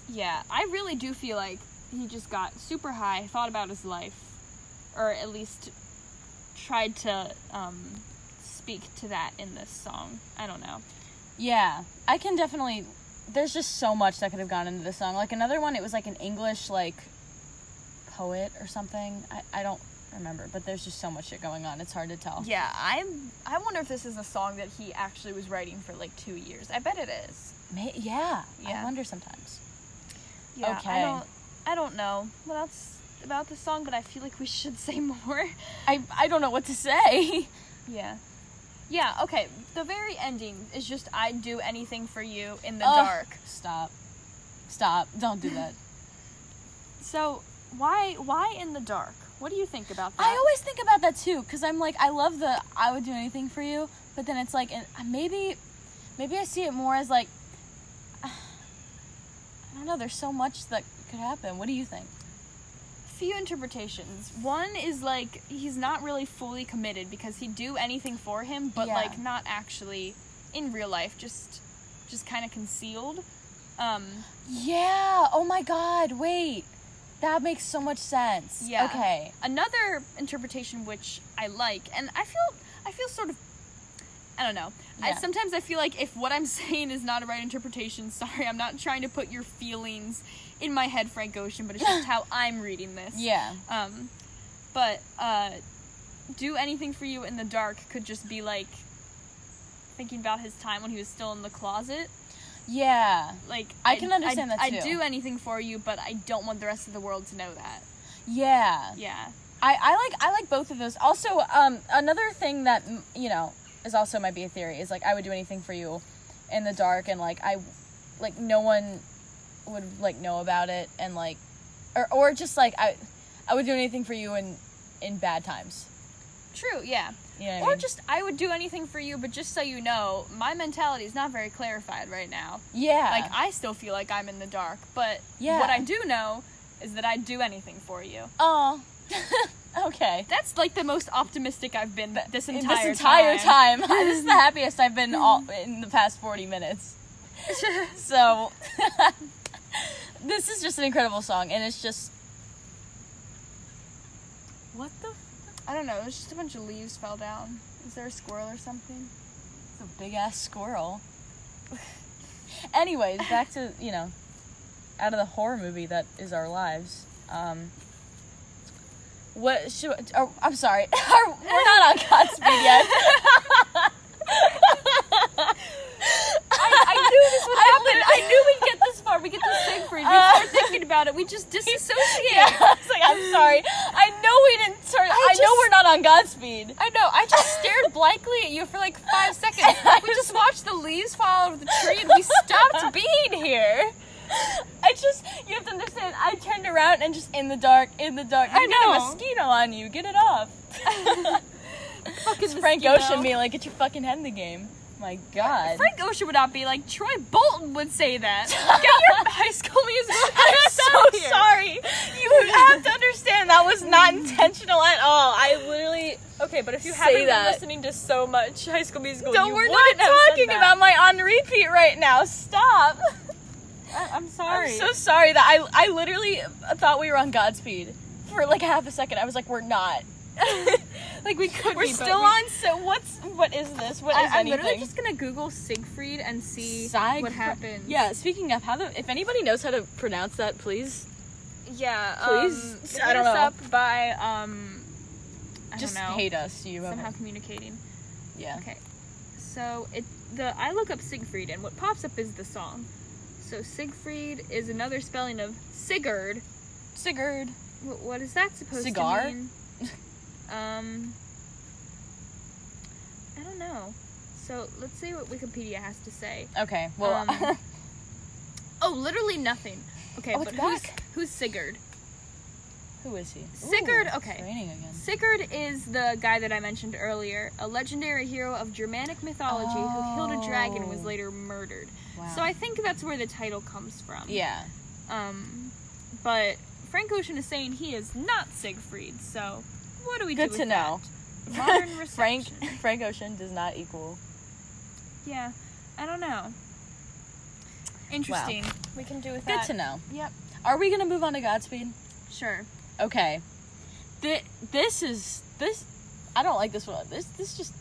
yeah, I really do feel like he just got super high, thought about his life, or at least tried to um, speak to that in this song. I don't know. Yeah, I can definitely. There's just so much that could have gone into this song. Like another one, it was like an English like poet or something. I, I don't remember, but there's just so much shit going on. It's hard to tell. Yeah, I'm. I wonder if this is a song that he actually was writing for like two years. I bet it is. May, yeah, Yeah. I wonder sometimes. Yeah, Okay. I don't. I don't know what else about the song, but I feel like we should say more. I I don't know what to say. Yeah. Yeah, okay. The very ending is just I'd do anything for you in the Ugh. dark. Stop, stop! Don't do that. So, why why in the dark? What do you think about that? I always think about that too, cause I'm like, I love the I would do anything for you, but then it's like, and uh, maybe, maybe I see it more as like, don't know. There's so much that could happen. What do you think? few interpretations. One is like he's not really fully committed because he'd do anything for him, but Yeah. like not actually in real life, just just kind of concealed. Um Yeah. Oh my God. Wait. That makes so much sense. Yeah. Okay. another interpretation which I like, and I feel I feel sort of I don't know. I, sometimes I feel like if what I'm saying is not a right interpretation, sorry, I'm not trying to put your feelings in my head, Frank Ocean, but it's just how I'm reading this. Yeah. Um, but uh, do anything for you in the dark could just be like thinking about his time when he was still in the closet. Yeah. Like I I'd- can understand I'd, that, I'd do anything for you, but I don't want the rest of the world to know that. Yeah. Yeah. I, I like I like both of those. Also, um, another thing that you know is also might be a theory is like I would do anything for you in the dark, and like I, like no one would like know about it, and like, or or just like I, I would do anything for you in in bad times. True. Yeah. You know what I Or mean? just I would do anything for you, but just so you know, my mentality is not very clarified right now. yeah. Like I still feel like I'm in the dark, but Yeah. what I do know is that I'd do anything for you. oh, okay. That's like the most optimistic I've been this entire this entire time. time, this is the happiest I've been all in the past forty minutes. so this is just an incredible song, and it's just. What the? I don't know. It's just a bunch of leaves fell down. Is there a squirrel or something? It's a big ass squirrel. Anyways, back to you know, out of the horror movie that is our lives. Um, what should? Oh, I'm sorry, we're not on Godspeed yet. I, I knew this would I happen. lit- I knew we'd get this far. We get to Siegfried. We Uh, start thinking about it. We just disassociate. yeah, I was like, I'm sorry. I know we didn't turn. I, know just- we're not on Godspeed. I know. I just stared blankly at you for like five seconds. We just watched the leaves fall out of the tree and we stopped being here. I just, you have to understand. I turned around and just in the dark, in the dark. I You got a know. mosquito on you. Get it off. Fucking Frank mosquito. Ocean being like, get your fucking head in the game. My God. Frank Ocean would not be like Troy Bolton would say that. Get your high school musical. I'm so here. sorry. You have to understand that was not intentional at all. I literally. Okay, but if you haven't been listening to so much High School Musical, you we're have talking about my on repeat right now. Stop. I'm sorry. I'm so sorry that I I literally thought we were on Godspeed for like half a second. I was like, we're not. like we could. We're be, still we- on. So what's what is this? What is I, I'm anything? literally just gonna Google Siegfried and see Siegfried- what happens. Yeah. Speaking of, how the if anybody knows how to pronounce that, please yeah. Please? um, I don't us know. up by um. I just don't know, hate us. You somehow communicating. yeah. Okay, so it the I look up Siegfried and what pops up is the song. So Siegfried is another spelling of Sigurd. Sigurd. Wh- What is that supposed Cigar? to mean? Um, I don't know. So let's see what Wikipedia has to say. Okay. Well. Um, Oh, literally nothing. Okay, Oh, but who's who's Sigurd? who is he? Sigurd, Ooh, okay. Sigurd is the guy that I mentioned earlier, a legendary hero of Germanic mythology who killed a dragon and was Oh. later murdered. Wow. So I think that's where the title comes from. Yeah. Um, but Frank Ocean is saying he is not Siegfried. So what do we do? Good with to know. that? Modern Frank reception. Frank Ocean does not equal. Yeah, I don't know. Interesting. We can do with Good that. to know. Yep. Are we gonna move on to Godspeed? Sure. Okay. Th- this is this. I don't like this one. This this just.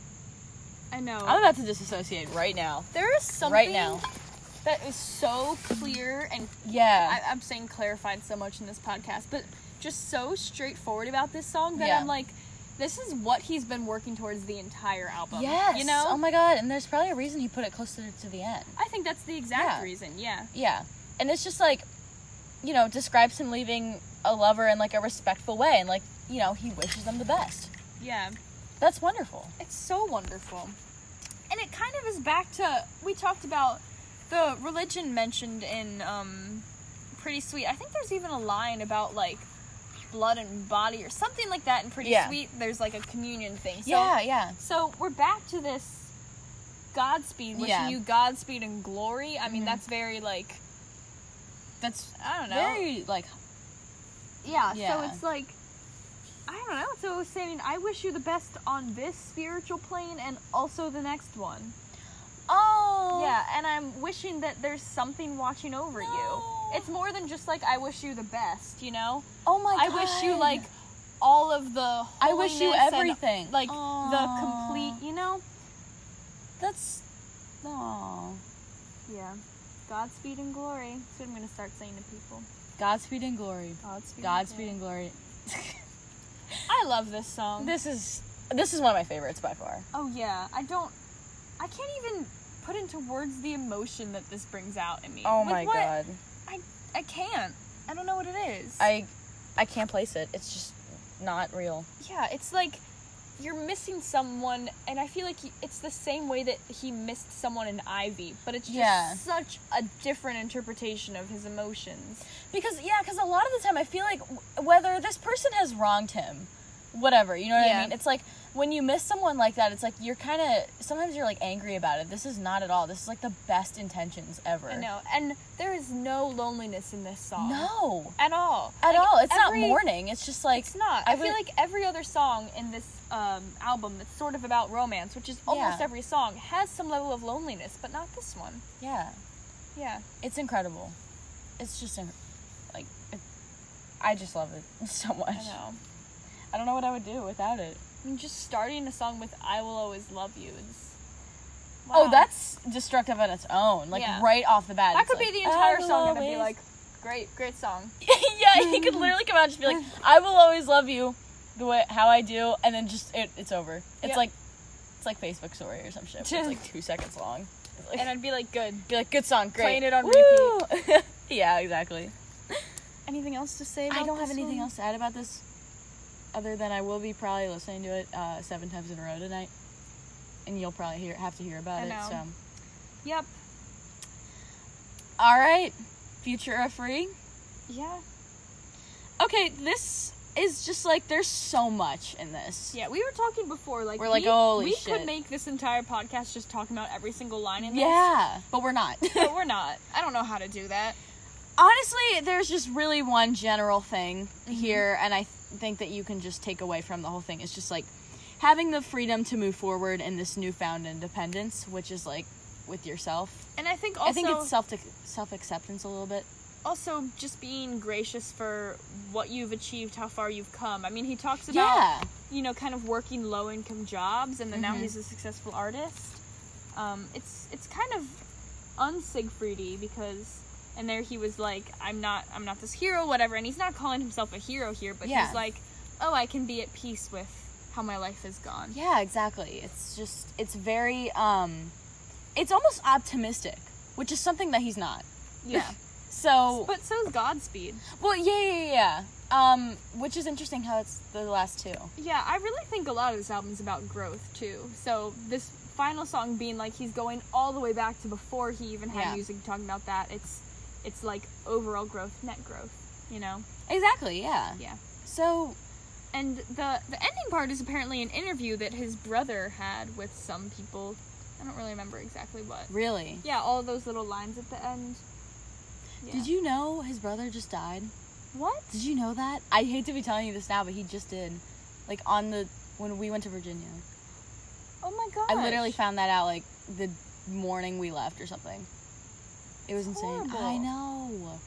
I know. I'm about to disassociate right now. there is something Right now. that is so clear and Yeah. I, I'm saying clarified so much in this podcast, but just so straightforward about this song that Yeah. I'm like, this is what he's been working towards the entire album. yes. You know? Oh my god. And there's probably a reason he put it closer to the end. I think that's the exact Yeah. reason, yeah. Yeah. And it's just like, you know, describes him leaving a lover in like a respectful way, and like, you know, he wishes them the best. Yeah. That's wonderful. It's so wonderful. And it kind of is back to we talked about the religion mentioned in um Pretty Sweet. I think there's even a line about like blood and body or something like that and Pretty Yeah. Sweet. There's like a communion thing. So yeah. Yeah. So we're back to this Godspeed, wishing Yeah. you Godspeed and glory. I mean, Mhm. that's very like That's I don't know. very like. yeah, Yeah. So it's like I don't know. So it was saying, I wish you the best on this spiritual plane and also the next one. Oh. Yeah, and I'm wishing that there's something watching over No. you. It's more than just like I wish you the best, you know. Oh my god. I wish you like all of the. I wish you holiness and, everything. like the complete, you know. That's. Oh. Yeah. Godspeed and glory. That's what I'm gonna start saying to people. Godspeed and glory. Godspeed. Godspeed and glory. I love this song. this is this is one of my favorites by far. oh yeah, I don't. I can't even put into words the emotion that this brings out in me. Oh Like, my what- god. I I can't. I don't know what it is. I I can't place it. It's just not real. yeah, it's like you're missing someone, and I feel like he, it's the same way that he missed someone in Ivy, but it's just Yeah. such a different interpretation of his emotions. Because yeah, because a lot of the time I feel like w- whether this person has wronged him, whatever, you know what Yeah. I mean? It's like when you miss someone like that, it's like you're kind of sometimes you're like angry about it. This is not at all. This is like the best intentions ever. I know, and there is no loneliness in this song. No, at all. at Like, all. It's every- not mourning. It's just like It's not. I, I feel would- like every other song in this um, album that's sort of about romance, which is almost Yeah. every song, has some level of loneliness, but not this one. yeah, Yeah. it's incredible. It's just in- Like, it, I just love it so much. I know. I don't know what I would do without it. I mean, just starting a song with "I will always love you" is. Oh, that's destructive on its own. Like Yeah. right off the bat. that it's could be the entire "I will song, and I'd be like, "Great, great song." yeah, he could literally come out and just be like, "I will always love you, the way how I do," and then just it, it's over. It's Yep. like it's like Facebook story or some shit. It's like two seconds long. Like, And I'd be like, "Good." be like, "Good song, great." Playing it on repeat. yeah, exactly. Anything else to say? I don't have this anything one? else to add about this, other than I will be probably listening to it uh, seven times in a row tonight, and you'll probably hear have to hear about it. So, Yep. all right, Futura Free. Yeah. Okay, this is just like there's so much in this. Yeah, we were talking before, like We're like, we, "Holy we shit." could make this entire podcast just talking about every single line in this. Yeah, but we're not. but we're not. I don't know how to do that. Honestly, there's just really one general thing Mm-hmm. here, and I th- think that you can just take away from the whole thing. It's just like having the freedom to move forward in this newfound independence, which is like with yourself. And I think also I think it's self self acceptance a little bit. also just being gracious for what you've achieved, how far you've come. I mean, he talks about Yeah, you know kind of working low income jobs, and then now Mhm. he's a successful artist. Um, it's it's kind of unsigfriedy because. And there he was like, "I'm not, I'm not this hero, whatever." And he's not calling himself a hero here, but Yeah. he's like, "Oh, I can be at peace with how my life has gone." yeah, exactly. It's just it's very um, it's almost optimistic, which is something that he's not. Yeah. So, But so's Godspeed. well, yeah, yeah, yeah. Um, which is interesting how it's the last two. Yeah, I really think a lot of this album is about growth too. So this final song being like he's going all the way back to before he even had Yeah. music talking about that. It's it's like overall growth, net growth, you know. Exactly. Yeah. Yeah. So And the the ending part is apparently an interview that his brother had with some people. I don't really remember exactly what. really, Yeah, all those little lines at the end. Yeah. did you know his brother just died? What? Did you know that? I hate to be telling you this now, but he just did. Like on the when we went to Virginia. Oh my god. I literally found that out like the morning we left or something. It was insane. I know.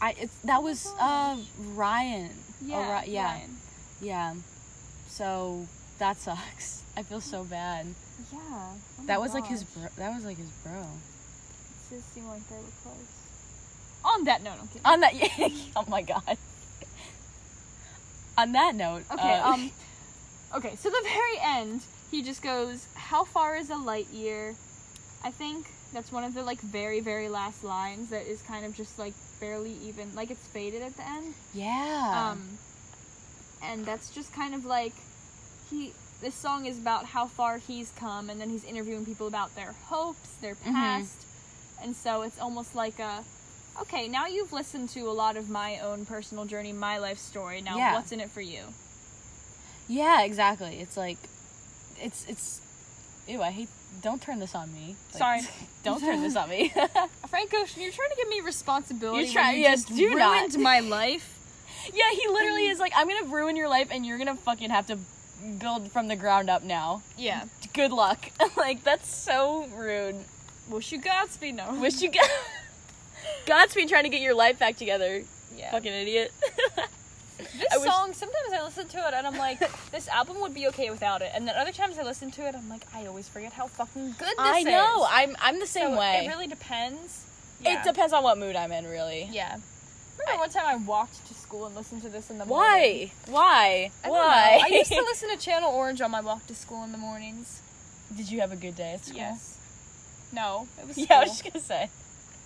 I it's that was uh. Ryan. Yeah. Oh, yeah. Ryan. Yeah. So that sucks. I feel so bad. Yeah. Oh that was like his bro- that was like his bro. It just seemed like they were close. On that note, I'm kidding. On that oh my god. On that note, okay, uh, um, okay. So the very end, he just goes, "How far is a light year?" I think that's one of the like very very last lines that is kind of just like barely even like it's faded at the end. yeah. Um, and that's just kind of like he. This song is about how far he's come, and then he's interviewing people about their hopes, their Mm-hmm. past, and so it's almost like a. Okay, now you've listened to a lot of my own personal journey, my life story. Now, Yeah. what's in it for you? Yeah, exactly. It's like, it's it's. Ew, I hate. Don't turn this on me. Like, Sorry. don't turn this on me. Frank Ocean, you're trying to give me responsibility. You're try- you yes, do not. ruined my life. yeah, he literally is like, I'm gonna ruin your life, and you're gonna fucking have to build from the ground up now. Yeah. Good luck. like that's so rude. Wish you Godspeed. No. Wish you got. Godspeed trying to get your life back together. Yeah. Fucking idiot. This wish- song, sometimes I listen to it and I'm like, this album would be okay without it. And then other times I listen to it, I'm like, I always forget how fucking good this I is. I know. I'm I'm the same So way. It really depends. It depends on what mood I'm in, really. Yeah. Remember one time I walked to school and listened to this in the morning? Why? Why? I. Why? I used to listen to Channel Orange on my walk to school in the mornings. Did you have a good day at school? Yes. No, it was Yeah. I was just gonna say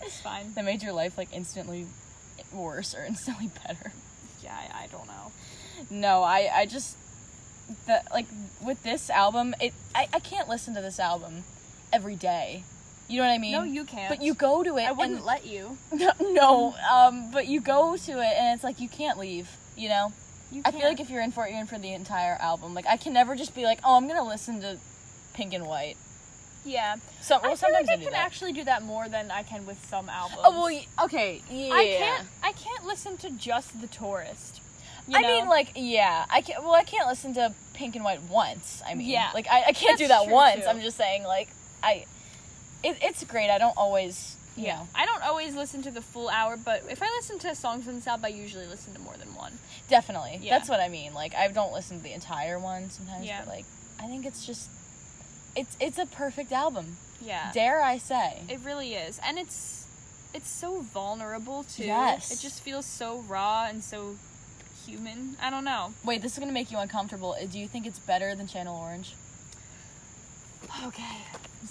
It's fine. that made your life like instantly worse or instantly better. I, I don't know. No, I I just the like with this album, it I, I can't listen to this album every day. You know what I mean? No, you can't. But you go to it. I wouldn't and, let you. No, no, um, but you go to it and it's like you can't leave. You know. You I feel like if you're in for it, you're in for the entire album. Like I can never just be like, oh, I'm gonna listen to Pink and White. Yeah. So I well, feel sometimes like I I can that. actually do that more than I can with some albums. Oh well, okay, yeah. I can't. I can't listen to just the tourist. you I know? mean, like, yeah, I can't. Well, I can't listen to Pink and White once. I mean, Yeah. like, I, I can't do that once. too. I'm just saying, like, I, it, it's great. I don't always, you Yeah. know. I don't always listen to the full hour, but if I listen to songs from this album, I usually listen to more than one. Definitely. Yeah. That's what I mean. Like I don't listen to the entire one sometimes, Yeah. but like I think it's just it's it's a perfect album. Yeah. Dare I say? It really is. And it's it's so vulnerable too. Yes. It just feels so raw and so human. I don't know. Wait, this is gonna make you uncomfortable. Uh, Do you think it's better than Channel Orange? Okay.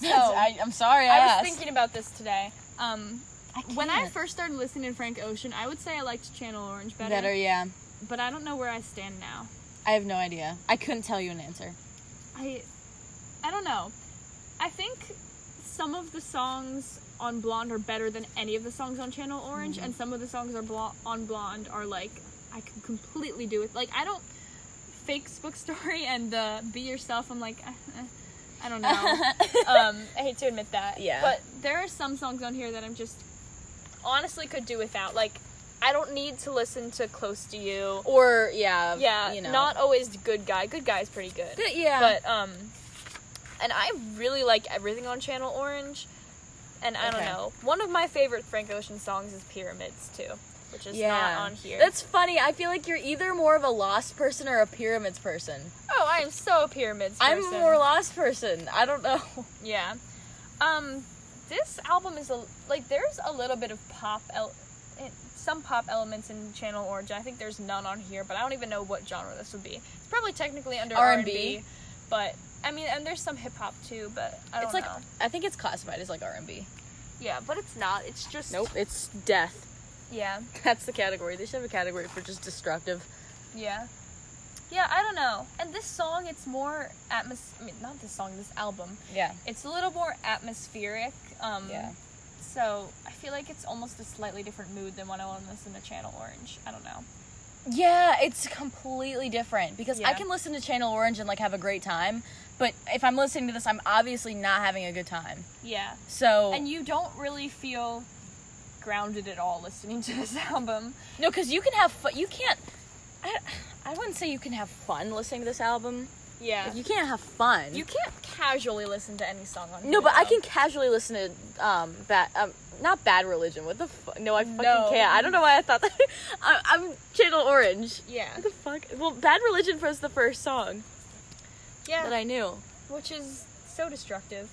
So I, I'm sorry. I, I was asked. thinking about this today. Um I when I first started listening to Frank Ocean, I would say I liked Channel Orange better. better, yeah. But I don't know where I stand now. I have no idea. I couldn't tell you an answer. I I don't know. I think some of the songs on Blonde are better than any of the songs on Channel Orange, Mm-hmm. and some of the songs are blo- on Blonde are like I can completely do it. Like I don't fake book story and uh, be yourself. I'm like eh, eh, I don't know. um, I hate to admit that. Yeah. But there are some songs on here that I'm just honestly could do without. Like I don't need to listen to Close to You. or yeah, Yeah, you know, not always Good Guy. Good Guy is pretty good. yeah. But um, and I really like everything on Channel Orange. And I don't know. One of my favorite Frank Ocean songs is Pyramids too, which is not on here. That's funny. I feel like you're either more of a lost person or a pyramids person. oh, I am so a Pyramids. I'm more lost person. I don't know. Yeah. Um, this album is a like there's a little bit of pop el- some pop elements in Channel Orange. I think there's none on here, but I don't even know what genre this would be. It's probably technically under R and R&B. B, but I mean, and there's some hip hop too, but I don't It's like know. I think it's classified as like R&B. Yeah, but it's not. It's just Nope, it's death. Yeah, That's the category. They should have a category for just destructive. yeah, yeah. I don't know. And this song, it's more atmos. I mean, not this song. This album. Yeah. It's a little more atmospheric. Um, Yeah. So I feel like it's almost a slightly different mood than when I want to listen to Channel Orange. I don't know. Yeah, it's completely different because I can listen to Channel Orange and like have a great time, but if I'm listening to this, I'm obviously not having a good time. Yeah. So And you don't really feel grounded at all listening to this album. no, because you can have fun. You can't. I, I wouldn't say you can have fun listening to this album. Yeah. Like, you can't have fun. You can't casually listen to any song on no, but I can casually listen to um bad um not bad religion. What the fuck? No, I fucking No. can't. I don't know why I thought that. I, I'm Channel Orange. Yeah. What the fuck? Well, Bad Religion was the first song Yeah. that I knew. which is so destructive.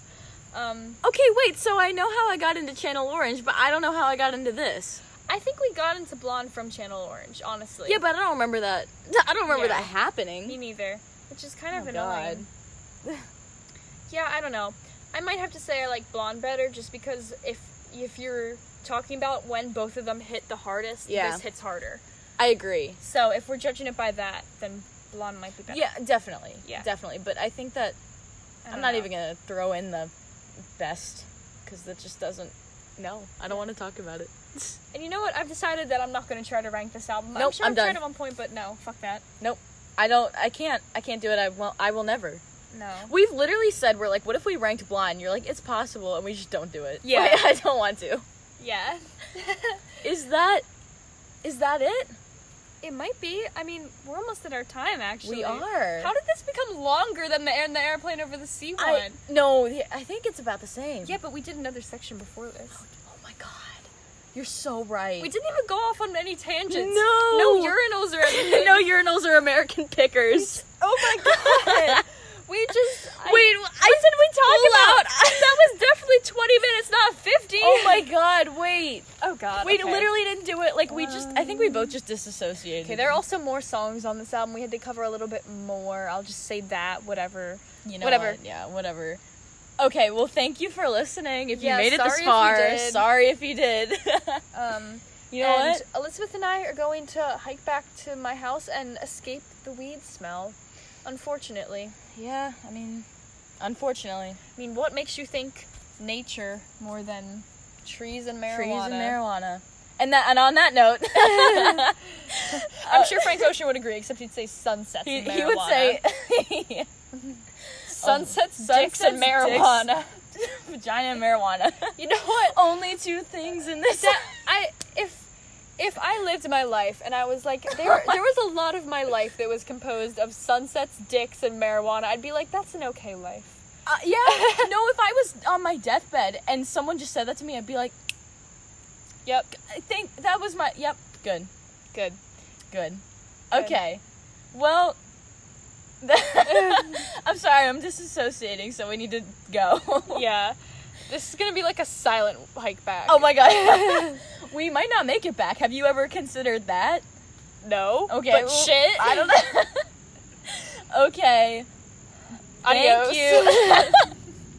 Um, Okay, wait. So I know how I got into Channel Orange, but I don't know how I got into this. I think we got into Blonde from Channel Orange, honestly. Yeah, but I don't remember that. I don't remember Yeah. that happening. me neither. Which is kind of Oh, annoying. Yeah, I don't know. I might have to say I like Blonde better just because if if you're talking about when both of them hit the hardest, Yeah. this hits harder. I agree. So if we're judging it by that, then Blonde might be better. Yeah, definitely. Yeah. definitely. But I think that I I'm don't know. even gonna throw in the best because that just doesn't. No, I don't want to talk about it. And you know what? I've decided that I'm not going to try to rank this album. Nope, I'm sure I'm I've tried done. at one point, but no, fuck that. Nope. I don't. I can't. I can't do it. I will. I will never. No. We've literally said we're like, what if we ranked blonde? You're like, it's possible, and we just don't do it. Yeah. Like, I don't want to. Yeah. Is that? Is that it? It might be. I mean, we're almost at our time, actually. We are. How did this become longer than the air the airplane over the sea one? I no. I think it's about the same. Yeah, but we did another section before this. Oh, oh my god. You're so right. We didn't even go off on any tangents. No. No urinals or anything. no urinals are American pickers. Oh my god. we just. I, Wait, I said we talk pull about? that was definitely 20 minutes, not 50. Oh my god, wait. Oh god. We okay. literally didn't do it. Like, we just, I think we both just disassociated. Okay, there are also more songs on this album. We had to cover a little bit more. I'll just say that, whatever. you know whatever. what? Yeah, whatever. Okay, well, thank you for listening. If Yeah, you made it this far, did. sorry if you did. Um, you know and what? Elizabeth and I are going to hike back to my house and escape the weed smell. Unfortunately. Yeah, I mean, unfortunately, I mean, what makes you think nature more than trees and marijuana? trees and marijuana. And that, and on that note, I'm sure Frank Ocean would agree, except he'd say sunsets he, and marijuana. he would say sunsets, Oh, dicks, and sunsets, dicks. marijuana. vagina and marijuana. You know what? Only two things in this. that I if if I lived my life and I was like there there was a lot of my life that was composed of sunsets, dicks, and marijuana, I'd be like, that's an okay life. Uh, yeah. no, if I was on my deathbed and someone just said that to me, I'd be like, Yep. I think that was my. Yep. Good. Good. Good. Good. Okay. Well. I'm sorry, I'm disassociating, so we need to go. Yeah. This is gonna be like a silent hike back. Oh my god. We might not make it back. Have you ever considered that? no. Okay. But well, shit. I don't know. okay. Adios. Thank you.